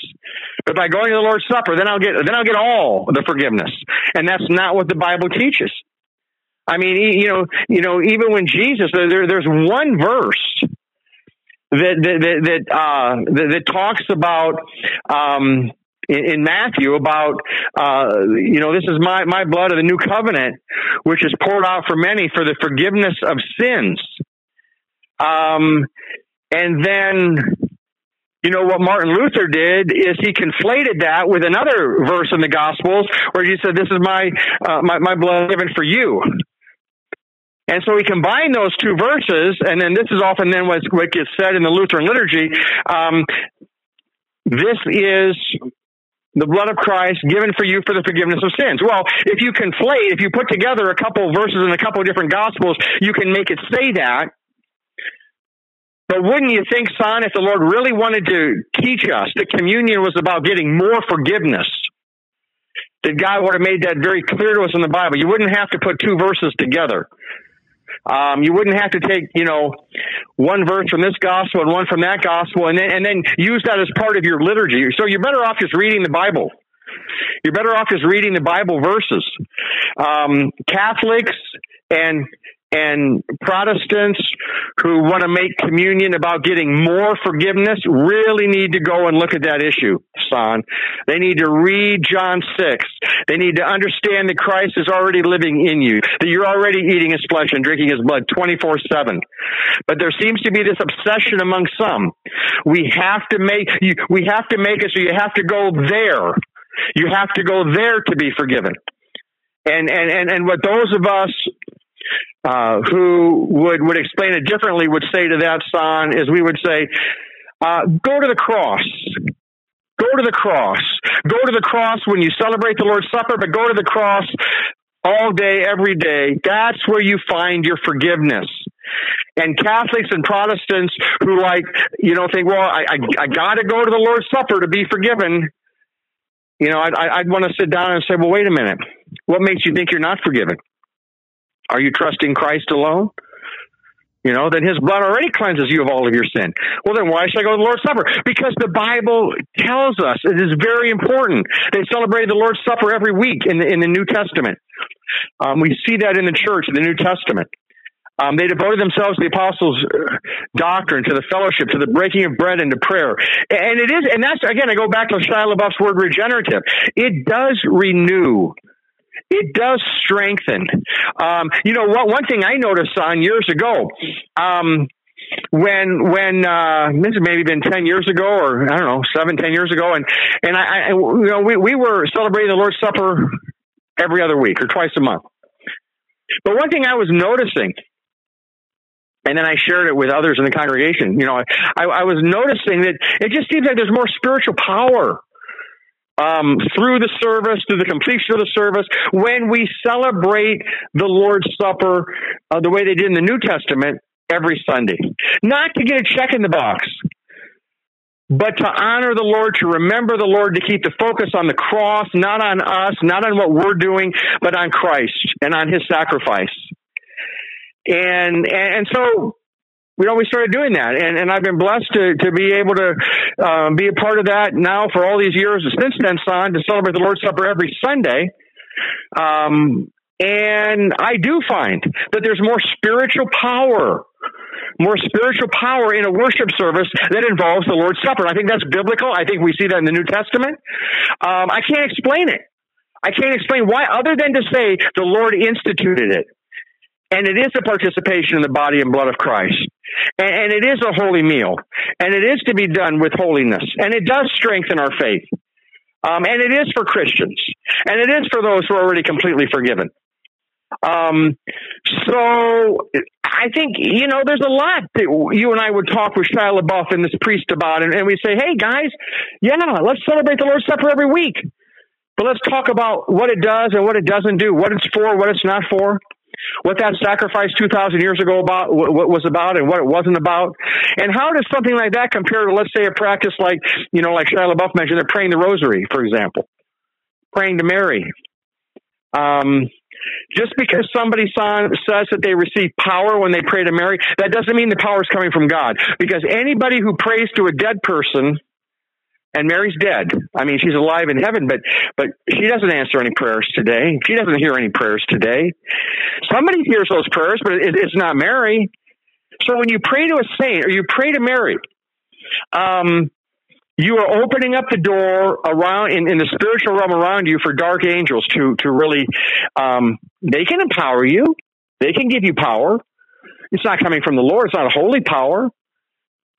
But by going to the Lord's Supper, then I'll get, then I'll get all the forgiveness. And that's not what the Bible teaches. I mean, you know, you know, even when Jesus, there, there's one verse that that that, uh, that, that talks about um, in, Matthew about uh, you know this is my my blood of the new covenant, which is poured out for many for the forgiveness of sins. Um, and then you know what Martin Luther did is he conflated that with another verse in the Gospels where he said, "This is my uh, my, my blood given for you." And so we combine those two verses, and then this is often then what, what gets said in the Lutheran liturgy. Um, this is the blood of Christ given for you for the forgiveness of sins. Well, if you conflate, if you put together a couple of verses in a couple of different gospels, you can make it say that. But wouldn't you think, son, if the Lord really wanted to teach us that communion was about getting more forgiveness, that God would have made that very clear to us in the Bible? You wouldn't have to put two verses together. Um, you wouldn't have to take, you know, one verse from this gospel and one from that gospel and then, and then use that as part of your liturgy. So you're better off just reading the Bible. You're better off just reading the Bible verses. Um, Catholics and and Protestants who want to make communion about getting more forgiveness really need to go and look at that issue, son. They need to read John 6. They need to understand that Christ is already living in you, that you're already eating his flesh and drinking his blood 24 7. But there seems to be this obsession among some. We have to make, we have to make it so you have to go there. You have to go there to be forgiven. And, and, and, and what those of us uh, who would, would explain it differently would say to that son is we would say, uh, go to the cross. Go to the cross. Go to the cross when you celebrate the Lord's Supper, but go to the cross all day, every day. That's where you find your forgiveness. And Catholics and Protestants who like, you know, think, well, I, I, I got to go to the Lord's Supper to be forgiven. You know, I'd, I'd want to sit down and say, well, wait a minute. What makes you think you're not forgiven? Are you trusting Christ alone? You know, then his blood already cleanses you of all of your sin. Well, then why should I go to the Lord's Supper? Because the Bible tells us it is very important. They celebrate the Lord's Supper every week in the, in the New Testament. Um, we see that in the church in the New Testament. Um, they devoted themselves to the apostles' doctrine, to the fellowship, to the breaking of bread, and to prayer. And it is, and that's again, I go back to Shia LaBeouf's word regenerative. It does renew it does strengthen. Um, you know, what, one thing I noticed on years ago, um, when when uh, this has maybe been ten years ago, or I don't know, seven, ten years ago, and and I, I you know we we were celebrating the Lord's Supper every other week or twice a month. But one thing I was noticing, and then I shared it with others in the congregation. You know, I, I was noticing that it just seems like there's more spiritual power um, through the service, through the completion of the service, when we celebrate the Lord's Supper uh, the way they did in the New Testament every Sunday. Not to get a check in the box, but to honor the Lord, to remember the Lord, to keep the focus on the cross, not on us, not on what we're doing, but on Christ and on His sacrifice. And and so we know we started doing that, and, and I've been blessed to, to be able to um, be a part of that now for all these years since then, son, to celebrate the Lord's Supper every Sunday. Um, and I do find that there's more spiritual power, more spiritual power in a worship service that involves the Lord's Supper. I think that's biblical. I think we see that in the New Testament. Um, I can't explain it. I can't explain why, other than to say the Lord instituted it. And it is a participation in the body and blood of Christ. And, and it is a holy meal. And it is to be done with holiness. And it does strengthen our faith. Um, and it is for Christians. And it is for those who are already completely forgiven. Um, so I think, you know, there's a lot that you and I would talk with Shia LaBeouf and this priest about, and, and we say, hey guys, yeah, let's celebrate the Lord's Supper every week. But let's talk about what it does and what it doesn't do, what it's for, what it's not for what that sacrifice 2,000 years ago about, what was about and what it wasn't about. And how does something like that compare to, let's say, a practice like, you know, like Shia LaBeouf mentioned, they're praying the rosary, for example, praying to Mary. Um, just because somebody says that they receive power when they pray to Mary, that doesn't mean the power is coming from God. Because anybody who prays to a dead person and Mary's dead. I mean, she's alive in heaven, but but she doesn't answer any prayers today. She doesn't hear any prayers today. Somebody hears those prayers, but it, it's not Mary. So when you pray to a saint or you pray to Mary, um, you are opening up the door around in, in the spiritual realm around you for dark angels to to really um, they can empower you. They can give you power. It's not coming from the Lord. It's not a holy power.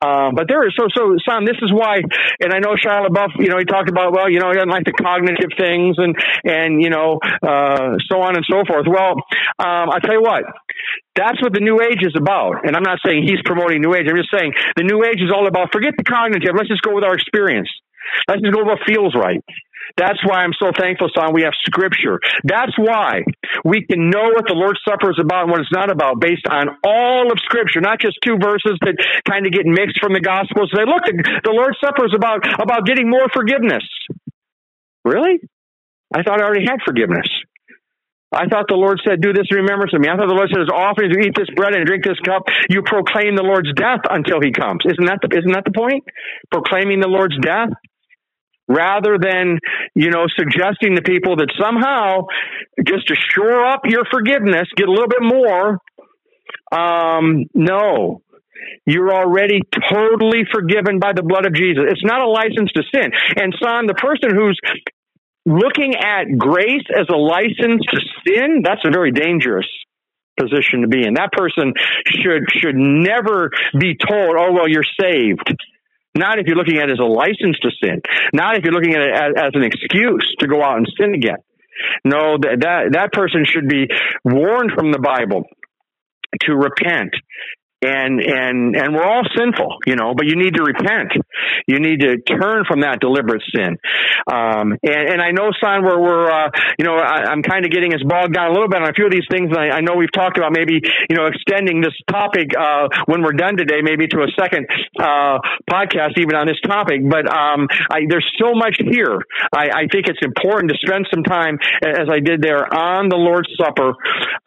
Um, but there is so so Sam. This is why, and I know Shia LaBeouf. You know, he talked about well, you know, he doesn't like the cognitive things and and you know, uh, so on and so forth. Well, um, I tell you what, that's what the New Age is about. And I'm not saying he's promoting New Age. I'm just saying the New Age is all about forget the cognitive. Let's just go with our experience. Let's just go what feels right. That's why I'm so thankful, son. We have scripture. That's why we can know what the Lord's Supper is about and what it's not about based on all of scripture, not just two verses that kind of get mixed from the gospels. Say, look, the Lord's Supper is about, about getting more forgiveness. Really? I thought I already had forgiveness. I thought the Lord said, do this in remembrance of me. I thought the Lord said, as often as you eat this bread and drink this cup, you proclaim the Lord's death until he comes. Isn't that the, isn't that the point? Proclaiming the Lord's death? Rather than, you know, suggesting to people that somehow just to shore up your forgiveness, get a little bit more. Um, no, you're already totally forgiven by the blood of Jesus. It's not a license to sin. And son, the person who's looking at grace as a license to sin, that's a very dangerous position to be in. That person should should never be told, "Oh well, you're saved." Not if you're looking at it as a license to sin. Not if you're looking at it as, as an excuse to go out and sin again. No, that, that, that person should be warned from the Bible to repent and and and we're all sinful, you know. But you need to repent. You need to turn from that deliberate sin. Um, and, and I know, son, where we're, uh, you know, I, am kind of getting us bogged down a little bit on a few of these things. I, I know we've talked about maybe, you know, extending this topic uh, when we're done today, maybe to a second uh, podcast, even on this topic. But um, I, there's so much here. I, I think it's important to spend some time, as I did there, on the Lord's Supper,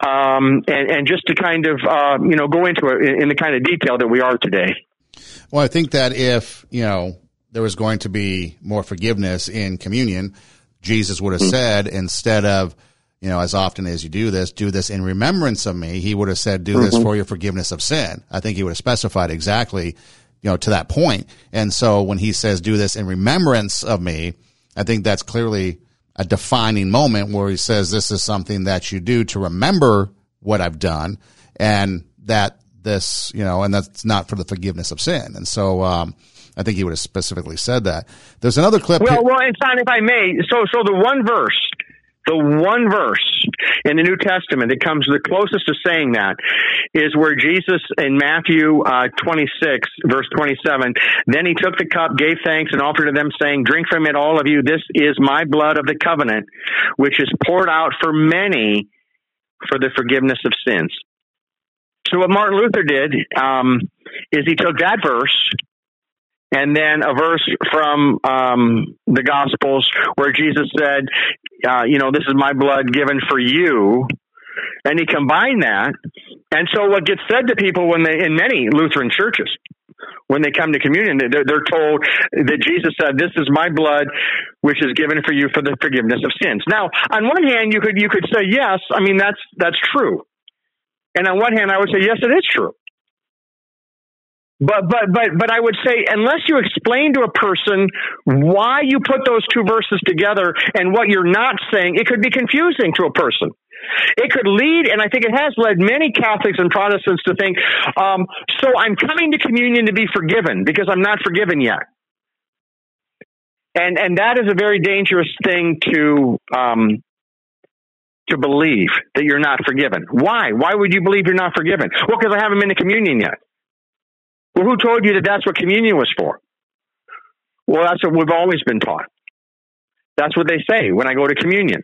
um, and, and just to kind of, uh, you know, go into it in the kind of detail that we are today. Well, I think that if, you know, there was going to be more forgiveness in communion, Jesus would have mm-hmm. said instead of, you know, as often as you do this, do this in remembrance of me. He would have said, do mm-hmm. this for your forgiveness of sin. I think he would have specified exactly, you know, to that point. And so when he says, do this in remembrance of me, I think that's clearly a defining moment where he says, this is something that you do to remember what I've done and that this, you know, and that's not for the forgiveness of sin. And so, um, I think he would have specifically said that. There's another clip. Well, here- well, and Son, if I may, so so the one verse, the one verse in the New Testament that comes the closest to saying that is where Jesus in Matthew uh, 26, verse 27, then he took the cup, gave thanks, and offered to them, saying, Drink from it, all of you. This is my blood of the covenant, which is poured out for many for the forgiveness of sins. So what Martin Luther did um, is he took that verse and then a verse from um, the Gospels where Jesus said, uh, "You know, this is my blood given for you." And he combined that, and so what gets said to people when they in many Lutheran churches when they come to communion, they're, they're told that Jesus said, "This is my blood, which is given for you for the forgiveness of sins." Now, on one hand, you could you could say yes. I mean, that's that's true, and on one hand, I would say yes, it is true. But but but but I would say unless you explain to a person why you put those two verses together and what you're not saying, it could be confusing to a person. It could lead, and I think it has led many Catholics and Protestants to think, um, so I'm coming to communion to be forgiven because I'm not forgiven yet. And and that is a very dangerous thing to um, to believe that you're not forgiven. Why? Why would you believe you're not forgiven? Well, because I haven't been to communion yet. Well, who told you that that's what communion was for? Well, that's what we've always been taught. That's what they say when I go to communion.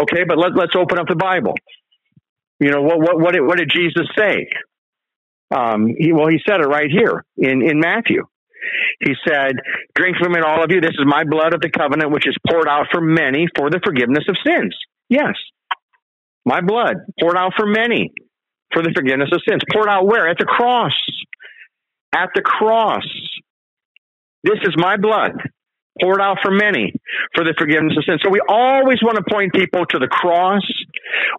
Okay, but let, let's open up the Bible. You know what? What? What did, what did Jesus say? Um, he, well, he said it right here in in Matthew. He said, "Drink from it, all of you. This is my blood of the covenant, which is poured out for many for the forgiveness of sins." Yes, my blood poured out for many for the forgiveness of sins. Poured out where? At the cross at the cross. This is my blood poured out for many for the forgiveness of sins. So we always want to point people to the cross.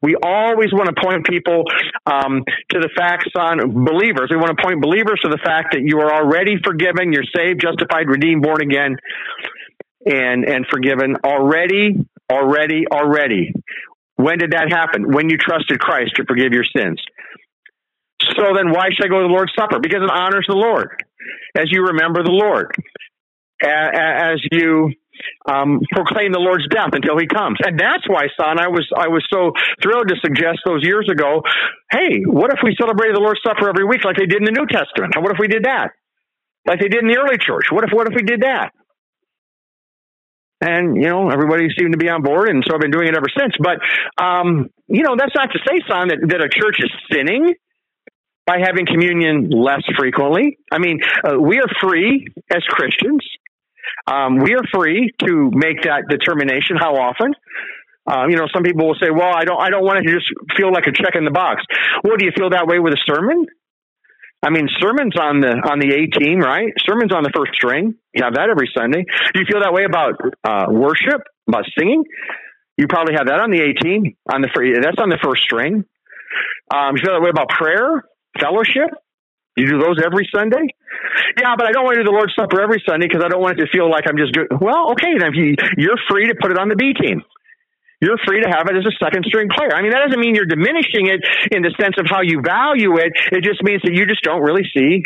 We always want to point people um, to the facts on believers. We want to point believers to the fact that you are already forgiven, you're saved, justified, redeemed, born again, and and forgiven already, already, already. When did that happen? When you trusted Christ to forgive your sins. So then why should I go to the Lord's Supper? Because it honors the Lord as you remember the Lord, as you um, proclaim the Lord's death until He comes, and that's why, son, I was I was so thrilled to suggest those years ago. Hey, what if we celebrated the Lord's Supper every week like they did in the New Testament? What if we did that, like they did in the early church? What if what if we did that? And you know, everybody seemed to be on board, and so I've been doing it ever since. But um, you know, that's not to say, son, that, that a church is sinning by having communion less frequently. I mean, uh, we are free as Christians. Um, we are free to make that determination. How often? Uh, you know, some people will say, "Well, I don't, I don't want it to just feel like a check in the box." Well, do you feel that way with a sermon? I mean, sermons on the on the A team, right? Sermons on the first string. You have that every Sunday. Do you feel that way about uh, worship, about singing? You probably have that on the A team. On the that's on the first string. Um, you feel that way about prayer, fellowship. You do those every Sunday? Yeah, but I don't want to do the Lord's Supper every Sunday because I don't want it to feel like I'm just doing. Well, okay, then you, you're free to put it on the B team you're free to have it as a second string player. I mean, that doesn't mean you're diminishing it in the sense of how you value it. It just means that you just don't really see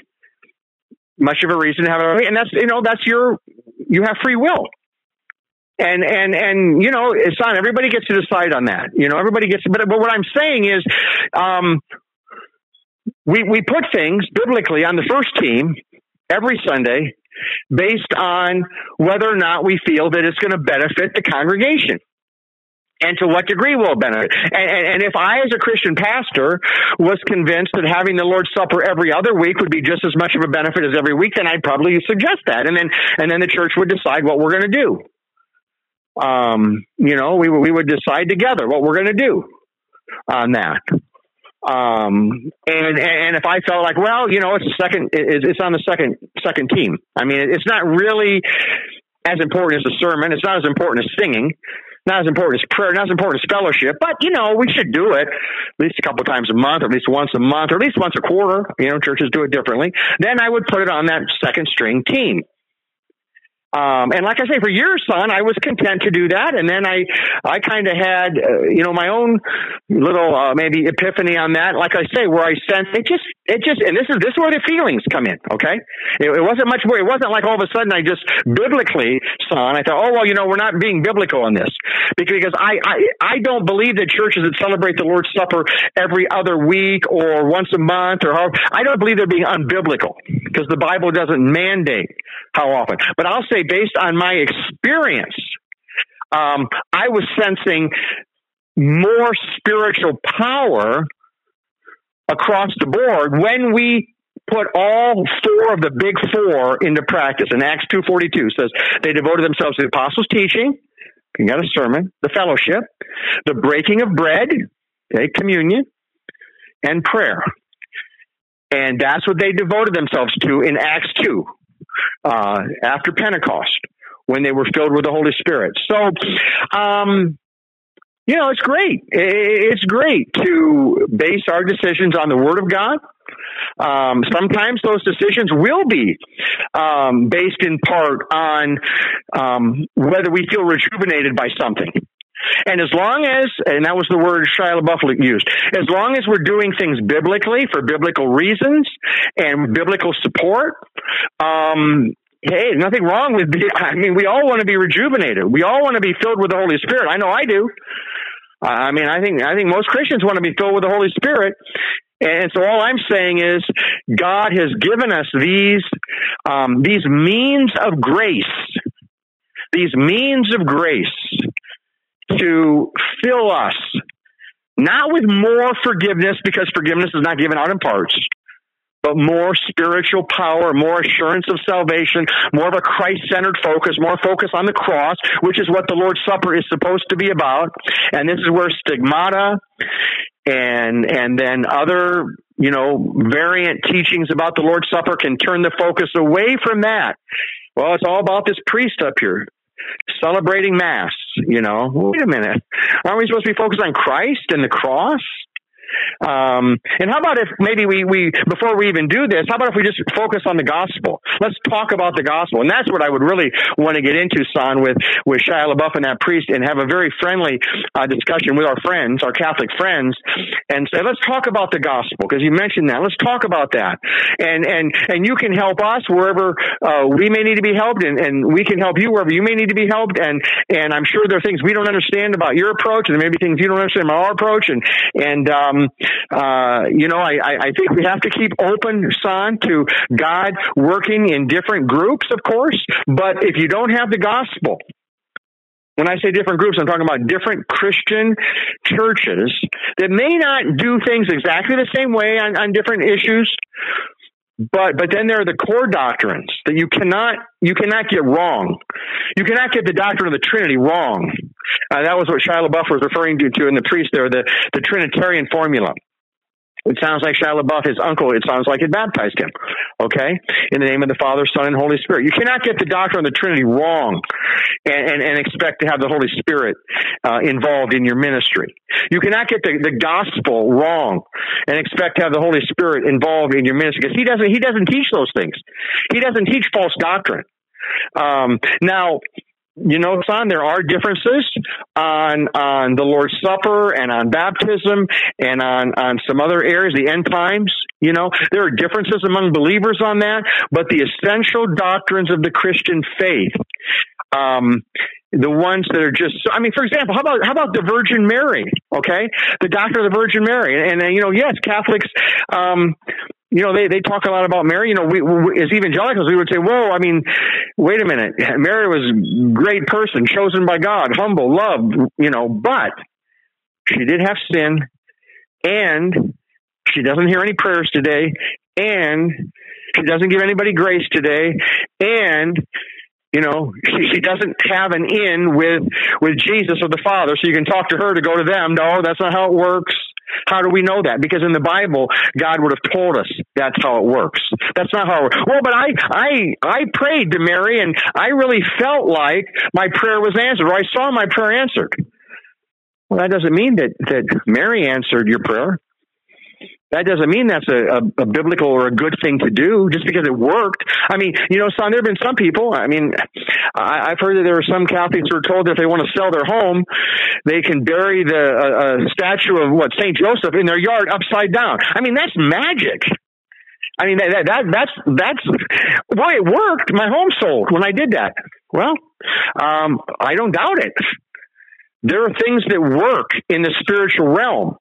much of a reason to have it. And that's, you know, that's your, you have free will. And, and, and, you know, it's on, everybody gets to decide on that. You know, everybody gets, but, but what I'm saying is, um, we, we put things biblically on the first team every Sunday based on whether or not we feel that it's going to benefit the congregation and to what degree will it benefit? And, and, and, if I, as a Christian pastor, was convinced that having the Lord's Supper every other week would be just as much of a benefit as every week, then I'd probably suggest that, and then and then the church would decide what we're going to do. Um, you know, we we would decide together what we're going to do on that. Um, and and if I felt like, well, you know, it's a second, it's on the second second team. I mean, it's not really as important as the sermon. It's not as important as singing not as important as prayer, not as important as fellowship, but you know, we should do it at least a couple times a month, or at least once a month, or at least once a quarter. You know, churches do it differently. Then I would put it on that second string team. Um, and like I say, for years, son, I was content to do that. And then I, I kind of had, uh, you know, my own little, uh, maybe epiphany on that. Like I say, where I sense it just, it just, and this is, this is where the feelings come in. Okay. It, it wasn't much more. It wasn't like all of a sudden I just biblically, son, I thought, oh, well, you know, we're not being biblical on this because I, I, I don't believe that churches that celebrate the Lord's Supper every other week or once a month or however, I don't believe they're being unbiblical because the Bible doesn't mandate how often. But I'll say, based on my experience, um, I was sensing more spiritual power across the board when we put all four of the big four into practice. And Acts 2.42 says they devoted themselves to the apostles' teaching, you got a sermon, the fellowship, the breaking of bread, okay, communion, and prayer. And that's what they devoted themselves to in Acts 2 uh, after Pentecost when they were filled with the Holy Spirit. So, um, you know, it's great. It's great to base our decisions on the Word of God. Um, sometimes those decisions will be um, based in part on um, whether we feel rejuvenated by something. And as long as, and that was the word Shia LaBeouf used, as long as we're doing things biblically for biblical reasons and biblical support, um, hey, nothing wrong with, I mean, we all want to be rejuvenated. We all want to be filled with the Holy Spirit. I know I do. I mean, I think, I think most Christians want to be filled with the Holy Spirit. And so all I'm saying is God has given us these, um, these means of grace, these means of grace to fill us, not with more forgiveness, because forgiveness is not given out in parts, but more spiritual power, more assurance of salvation, more of a Christ centered focus, more focus on the cross, which is what the Lord's Supper is supposed to be about. And this is where stigmata and, and then other, you know, variant teachings about the Lord's Supper can turn the focus away from that. Well, it's all about this priest up here celebrating Mass. You know, wait a minute. Aren't we supposed to be focused on Christ and the cross? Um, and how about if maybe we, we, before we even do this, how about if we just focus on the gospel? Let's talk about the gospel. And that's what I would really want to get into, Son, with, with Shia LaBeouf and that priest and have a very friendly uh, discussion with our friends, our Catholic friends, and say, let's talk about the gospel, because you mentioned that. Let's talk about that. And, and, and you can help us wherever uh, we may need to be helped, and, and we can help you wherever you may need to be helped. And, and I'm sure there are things we don't understand about your approach, and there may be things you don't understand about our approach. And, and, um, uh, you know, I, I think we have to keep open, son, to God working in different groups, of course. But if you don't have the gospel, when I say different groups, I'm talking about different Christian churches that may not do things exactly the same way on, on different issues, but but then there are the core doctrines that you cannot you cannot get wrong. You cannot get the doctrine of the Trinity wrong. Uh, that was what Shia LaBeouf was referring to, to in the priest there, the, the Trinitarian formula. It sounds like Shia LaBeouf, his uncle, it sounds like it baptized him. Okay? In the name of the Father, Son, and Holy Spirit. You cannot get the doctrine of the Trinity wrong and, and, and expect to have the Holy Spirit uh, involved in your ministry. You cannot get the, the gospel wrong and expect to have the Holy Spirit involved in your ministry because he doesn't, he doesn't teach those things. He doesn't teach false doctrine. Um, now, you know, son, there are differences on on the Lord's Supper and on baptism and on on some other areas, the end times. You know, there are differences among believers on that, but the essential doctrines of the Christian faith, um, the ones that are just I mean, for example, how about how about the Virgin Mary? Okay, the doctrine of the Virgin Mary, and, and you know, yes, Catholics um, you know, they, they talk a lot about Mary. You know, we, we, as evangelicals, we would say, whoa, I mean, wait a minute. Mary was a great person, chosen by God, humble, loved, you know, but she did have sin and she doesn't hear any prayers today and she doesn't give anybody grace today and you know she, she doesn't have an in with with jesus or the father so you can talk to her to go to them no that's not how it works how do we know that? Because in the Bible, God would have told us that's how it works. That's not how it. Well, but I, I, I prayed to Mary and I really felt like my prayer was answered or I saw my prayer answered. Well, that doesn't mean that, that Mary answered your prayer. That doesn't mean that's a, a, a, biblical or a good thing to do just because it worked. I mean, you know, son, there have been some people, I mean, I, have heard that there are some Catholics who are told that if they want to sell their home, they can bury the a, a statue of what, St. Joseph in their yard upside down. I mean, that's magic. I mean, that, that, that's, that's, boy, it worked. My home sold when I did that. Well, um, I don't doubt it. There are things that work in the spiritual realm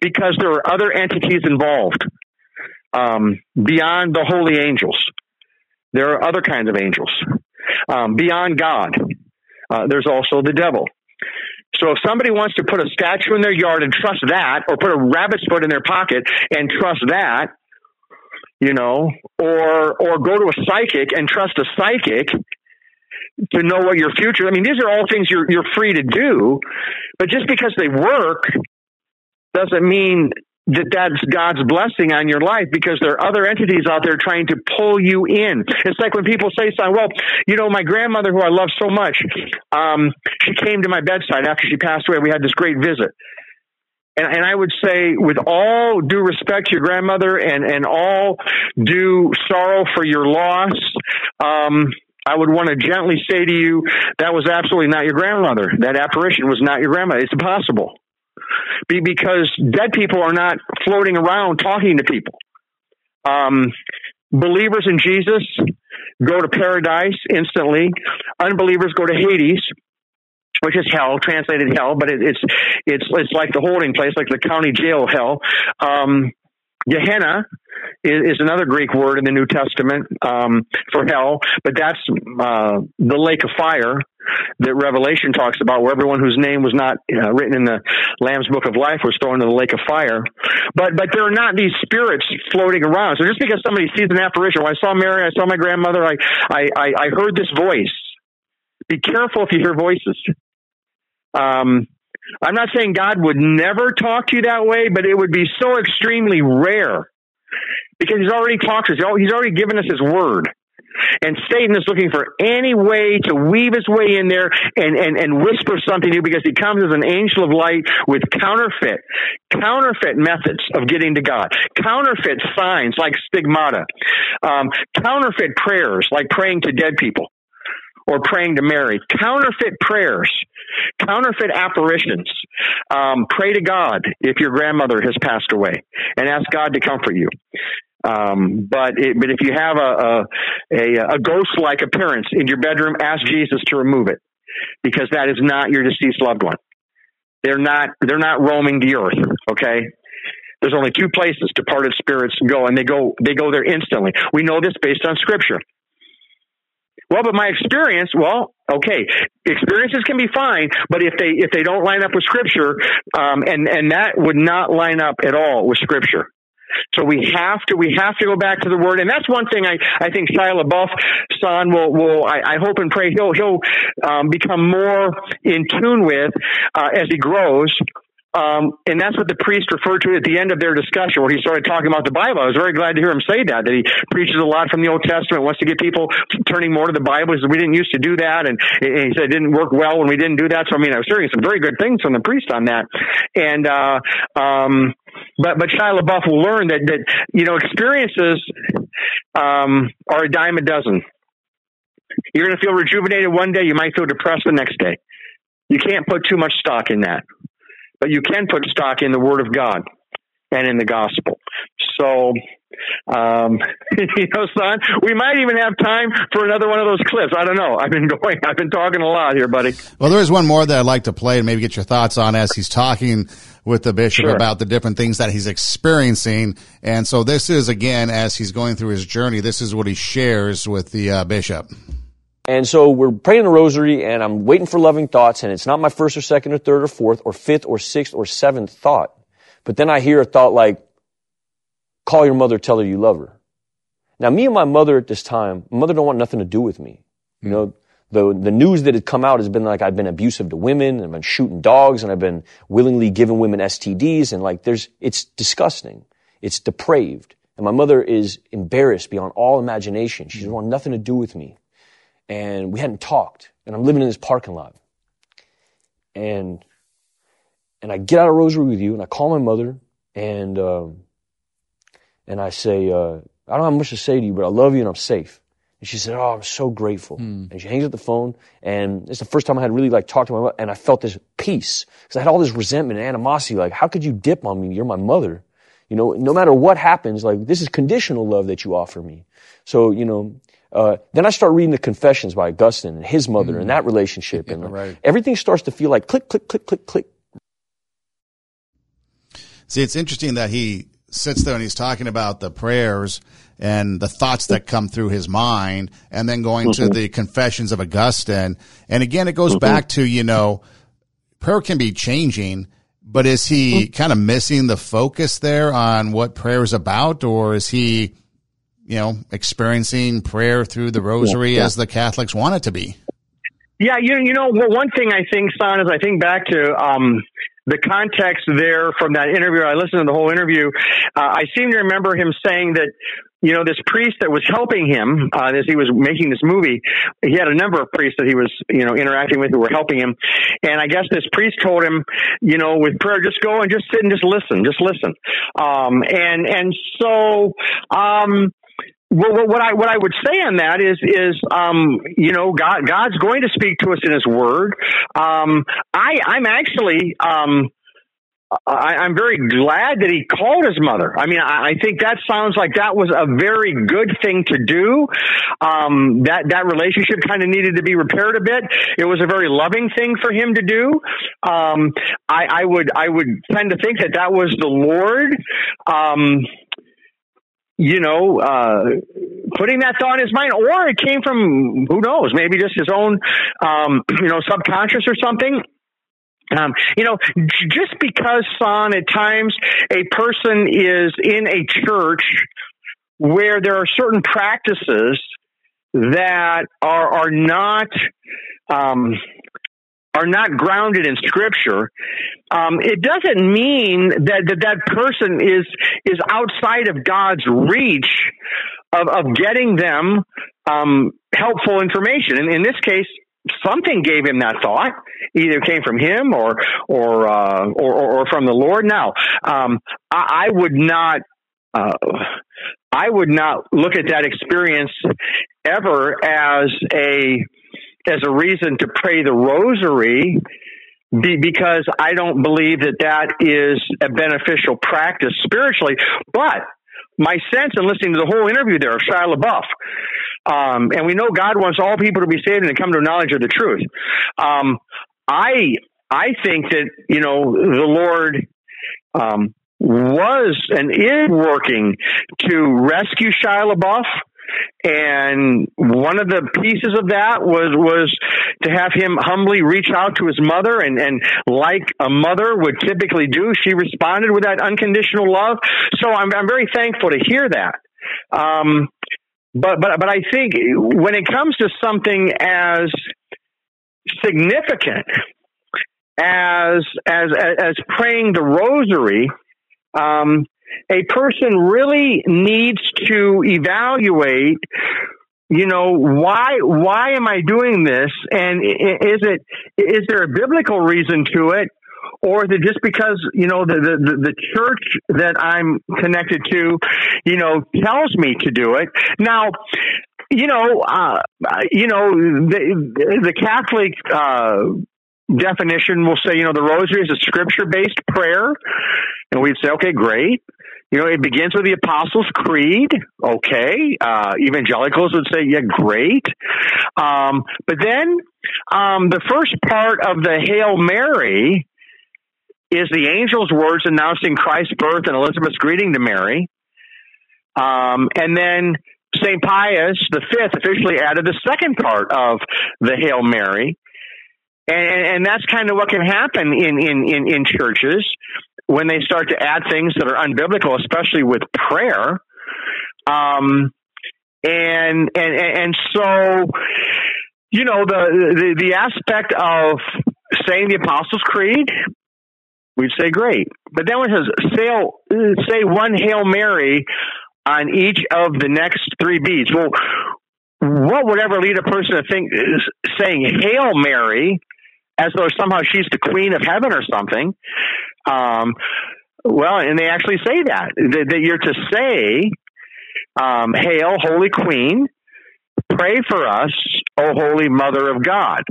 because there are other entities involved um, beyond the holy angels. There are other kinds of angels um, beyond God. Uh, there's also the devil. So if somebody wants to put a statue in their yard and trust that, or put a rabbit's foot in their pocket and trust that, you know, or or go to a psychic and trust a psychic, to know what your future. I mean, these are all things you're you're free to do, but just because they work doesn't mean that that's God's blessing on your life because there are other entities out there trying to pull you in. It's like when people say something, well, you know, my grandmother who I love so much, um, she came to my bedside after she passed away. We had this great visit. And, and I would say, with all due respect to your grandmother and, and all due sorrow for your loss, um, I would want to gently say to you, that was absolutely not your grandmother. That apparition was not your grandmother. It's impossible. Be because dead people are not floating around talking to people. Um, believers in Jesus go to paradise instantly. Unbelievers go to Hades, which is hell, translated hell, but it, it's it's it's like the holding place, like the county jail hell. Um, Gehenna is, another Greek word in the New Testament um, for hell, but that's uh, the lake of fire that Revelation talks about, where everyone whose name was not uh, written in the Lamb's Book of Life was thrown into the lake of fire. But but there are not these spirits floating around. So just because somebody sees an apparition, well, I saw Mary, I saw my grandmother, I I, I, I heard this voice. Be careful if you hear voices. Um, I'm not saying God would never talk to you that way, but it would be so extremely rare because He's already talked to us. He's already given us His word. And Satan is looking for any way to weave his way in there and, and, and whisper something to you because he comes as an angel of light with counterfeit, counterfeit methods of getting to God, counterfeit signs like stigmata, um, counterfeit prayers like praying to dead people or praying to Mary, counterfeit prayers, counterfeit apparitions. Um, pray to God if your grandmother has passed away and ask God to comfort you. Um, but it, but if you have a a, a, ghost like appearance in your bedroom, ask Jesus to remove it because that is not your deceased loved one. They're not they're not roaming the earth. Okay, there's only two places departed spirits go, and they go they go there instantly. We know this based on Scripture. Well, but my experience, well, okay, experiences can be fine, but if they if they don't line up with Scripture, um, and and that would not line up at all with Scripture. So we have to we have to go back to the word, and that's one thing I, I think Shia LaBeouf son will will I, I hope and pray he'll he'll um, become more in tune with uh, as he grows. Um, and that's what the priest referred to at the end of their discussion, where he started talking about the Bible. I was very glad to hear him say that, that he preaches a lot from the Old Testament, wants to get people turning more to the Bible. He said, we didn't used to do that. And, and he said it didn't work well when we didn't do that. So, I mean, I was hearing some very good things from the priest on that. And, uh, um, but, but Shia LaBeouf will learn that, that, you know, experiences, um, are a dime a dozen. You're going to feel rejuvenated one day. You might feel depressed the next day. You can't put too much stock in that but you can put stock in the Word of God and in the gospel. So, um, you know, son, we might even have time for another one of those clips. I don't know. I've been going, I've been talking a lot here, buddy. Well, there is one more that I'd like to play and maybe get your thoughts on as he's talking with the bishop sure. about the different things that he's experiencing. And so this is again, as he's going through his journey, this is what he shares with the uh, bishop. And so we're praying the rosary and I'm waiting for loving thoughts and it's not my first or second or third or fourth or fifth or sixth or seventh thought. But then I hear a thought like, call your mother, tell her you love her. Now me and my mother at this time, mother don't want nothing to do with me. You know, the, the news that had come out has been like I've been abusive to women and I've been shooting dogs and I've been willingly giving women STDs and like there's, it's disgusting. It's depraved. And my mother is embarrassed beyond all imagination. She doesn't want nothing to do with me and we hadn't talked. And I'm living in this parking lot. And and I get out of Rosary with you, and I call my mother, and um, and I say, uh, I don't have much to say to you, but I love you and I'm safe. And she said, Oh, I'm so grateful. Mm. And she hangs up the phone. And it's the first time I had really like talked to my mother and I felt this peace. Cause I had all this resentment and animosity. Like, how could you dip on me? You're my mother. You know, no matter what happens, like this is conditional love that you offer me. So, you know, uh, then I start reading the Confessions by Augustine and his mother mm. and that relationship, and right. everything starts to feel like click, click, click, click, click. See, it's interesting that he sits there and he's talking about the prayers and the thoughts that come through his mind, and then going mm-hmm. to the Confessions of Augustine. And again, it goes mm-hmm. back to you know, prayer can be changing. But is he mm-hmm. kind of missing the focus there on what prayer is about, or is he you know, experiencing prayer through the rosary yeah, yeah. as the Catholics want it to be. Yeah, you you know, well, one thing I think, Son, is I think back to um, the context there from that interview. I listened to the whole interview. Uh, I seem to remember him saying that you know, this priest that was helping him uh, as he was making this movie, he had a number of priests that he was, you know, interacting with who were helping him. And I guess this priest told him, you know, with prayer, just go and just sit and just listen, just listen. Um, and and so, um, well, what I what I would say on that is is um, you know God God's going to speak to us in His Word. Um, I I'm actually um, I, am very glad that he called his mother. I mean, I, I, think that sounds like that was a very good thing to do. Um, that that relationship kind of needed to be repaired a bit. It was a very loving thing for him to do. Um, I, I, would I would tend to think that that was the Lord. Um, you know, uh, putting that thought in his mind, or it came from who knows, maybe just his own, um, you know, subconscious or something. Um, you know, just because, son, at times a person is in a church where there are certain practices that are are not um, are not grounded in scripture, um, it doesn't mean that, that that person is is outside of God's reach of, of getting them um, helpful information. And in this case, something gave him that thought. Either came from him or or uh, or, or, from the Lord. Now, um, I, I, would not. Uh, I would not look at that experience ever as a as a reason to pray the rosary be, because I don't believe that that is a beneficial practice spiritually. But my sense in listening to the whole interview there of Shia LaBeouf, um, and we know God wants all people to be saved and to come to a knowledge of the truth. Um, I I think that you know the Lord um, was and is working to rescue Shia LaBeouf and one of the pieces of that was was to have him humbly reach out to his mother and and like a mother would typically do. She responded with that unconditional love. So i'm i'm very thankful to hear that. Um but but but i think when it comes to something as significant as as as praying the rosary um a person really needs to evaluate you know why why am i doing this? And is it is there a biblical reason to it? Or is it just because you know the the, the church that i'm connected to you know tells me to do it? Now you know uh you know the the catholic uh definition will say you know the rosary is a scripture based prayer. And we'd say okay great you know, it begins with the Apostles' Creed. Okay. Uh, evangelicals would say, yeah, great. Um, but then um, the first part of the Hail Mary is the angel's words announcing Christ's birth and Elizabeth's greeting to Mary. Um, and then St. Pius the fifth officially added the second part of the Hail Mary. And, and that's kind of what can happen in, in, in, in churches when they start to add things that are unbiblical, especially with prayer. Um, and, and, and so, you know, the, the, the aspect of saying the Apostles' Creed, we'd say great. But then when it says, say, say one Hail Mary on each of the next three beads. Well, what would ever lead a person to think is saying Hail Mary as though somehow she's the queen of heaven or something? Um, well, and they actually say that that, that you're to say, um, "Hail, Holy Queen, pray for us, O Holy Mother of God."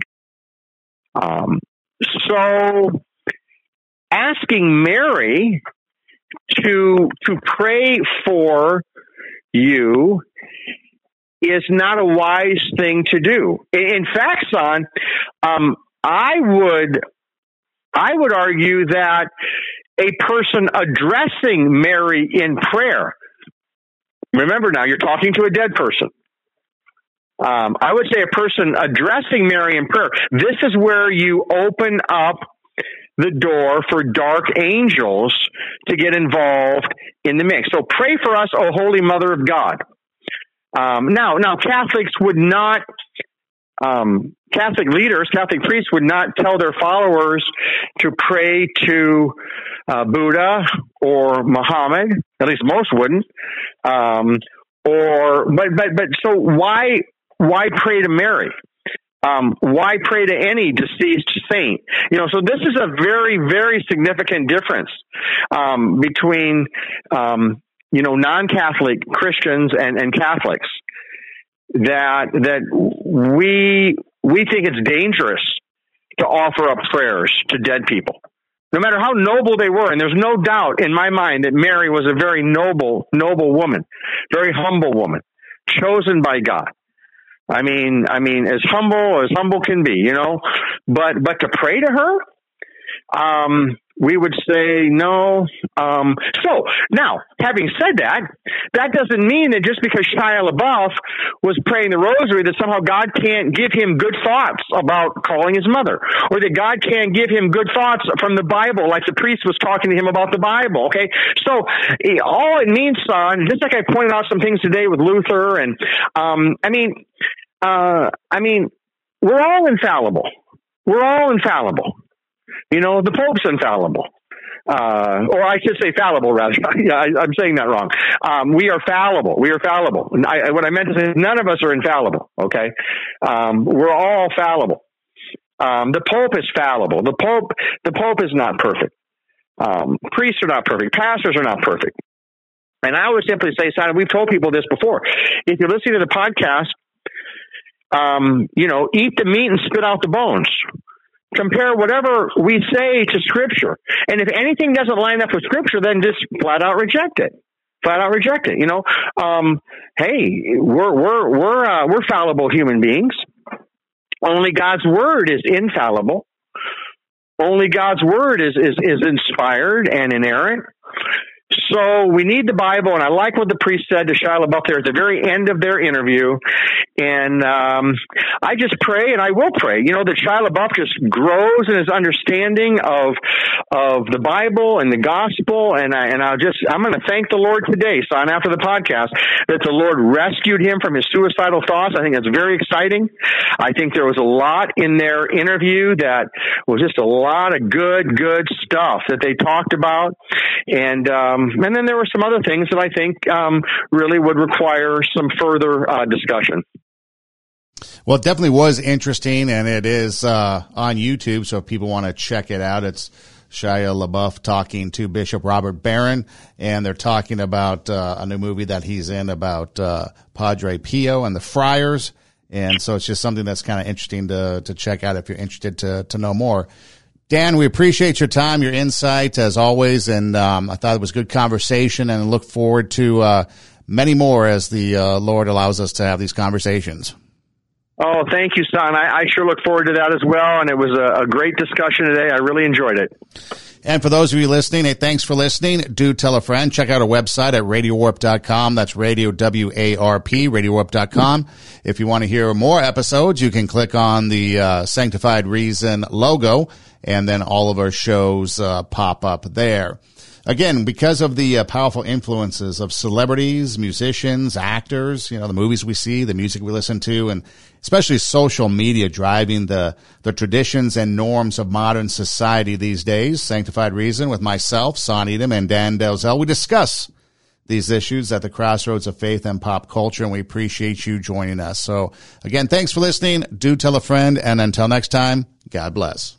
Um, so, asking Mary to to pray for you is not a wise thing to do. In fact, son, um, I would I would argue that a person addressing Mary in prayer. Remember now, you're talking to a dead person. Um, I would say a person addressing Mary in prayer. This is where you open up the door for dark angels to get involved in the mix. So pray for us, O Holy Mother of God. Um, now, now Catholics would not, um, Catholic leaders, Catholic priests would not tell their followers to pray to uh, Buddha or Muhammad. At least most wouldn't. Um, or, but, but, but, so why, why pray to Mary? Um, why pray to any deceased saint? You know, so this is a very, very significant difference um, between um, you know non-Catholic Christians and, and Catholics. That that we we think it's dangerous to offer up prayers to dead people, no matter how noble they were. And there's no doubt in my mind that Mary was a very noble, noble woman, very humble woman, chosen by God. I mean, I mean, as humble as humble can be, you know. But but to pray to her, um, we would say no. Um, so now, having said that, that doesn't mean that just because Shia LaBeouf was praying the rosary, that somehow God can't give him good thoughts about calling his mother, or that God can't give him good thoughts from the Bible, like the priest was talking to him about the Bible. Okay, so eh, all it means, son, just like I pointed out some things today with Luther, and um, I mean, uh, I mean, we're all infallible. We're all infallible. You know, the Pope's infallible. Uh, or I should say fallible rather. yeah, I, am saying that wrong. Um, we are fallible. We are fallible. I, what I meant to say is none of us are infallible. Okay. Um, we're all fallible. Um, the Pope is fallible. The Pope, the Pope is not perfect. Um, priests are not perfect. Pastors are not perfect. And I would simply say, Simon, we've told people this before. If you're listening to the podcast, um, you know, eat the meat and spit out the bones compare whatever we say to scripture. And if anything doesn't line up with scripture, then just flat out reject it. Flat out reject it. You know, um, hey, we're we're we're uh, we're fallible human beings. Only God's word is infallible. Only God's word is is is inspired and inerrant. So we need the Bible, and I like what the priest said to Shia LaBeouf there at the very end of their interview. And um, I just pray, and I will pray, you know, that Shia LaBeouf just grows in his understanding of of the Bible and the gospel. And I and I'll just I'm going to thank the Lord today, son, after the podcast, that the Lord rescued him from his suicidal thoughts. I think that's very exciting. I think there was a lot in their interview that was just a lot of good, good stuff that they talked about, and. Uh, um, and then there were some other things that I think um, really would require some further uh, discussion. Well, it definitely was interesting, and it is uh, on YouTube. So if people want to check it out, it's Shia LaBeouf talking to Bishop Robert Barron, and they're talking about uh, a new movie that he's in about uh, Padre Pio and the Friars. And so it's just something that's kind of interesting to to check out if you're interested to to know more. Dan, we appreciate your time, your insight as always, and um, I thought it was good conversation, and look forward to uh, many more as the uh, Lord allows us to have these conversations. Oh, thank you, son. I, I sure look forward to that as well, and it was a, a great discussion today. I really enjoyed it. And for those of you listening, hey, thanks for listening. Do tell a friend. Check out our website at radiowarp.com. That's radio W-A-R-P, radiowarp.com. If you want to hear more episodes, you can click on the uh, Sanctified Reason logo and then all of our shows uh, pop up there. Again, because of the uh, powerful influences of celebrities, musicians, actors, you know, the movies we see, the music we listen to, and especially social media driving the, the traditions and norms of modern society these days. Sanctified Reason with myself, Son Edom, and Dan Delzell. We discuss these issues at the crossroads of faith and pop culture, and we appreciate you joining us. So again, thanks for listening. Do tell a friend, and until next time, God bless.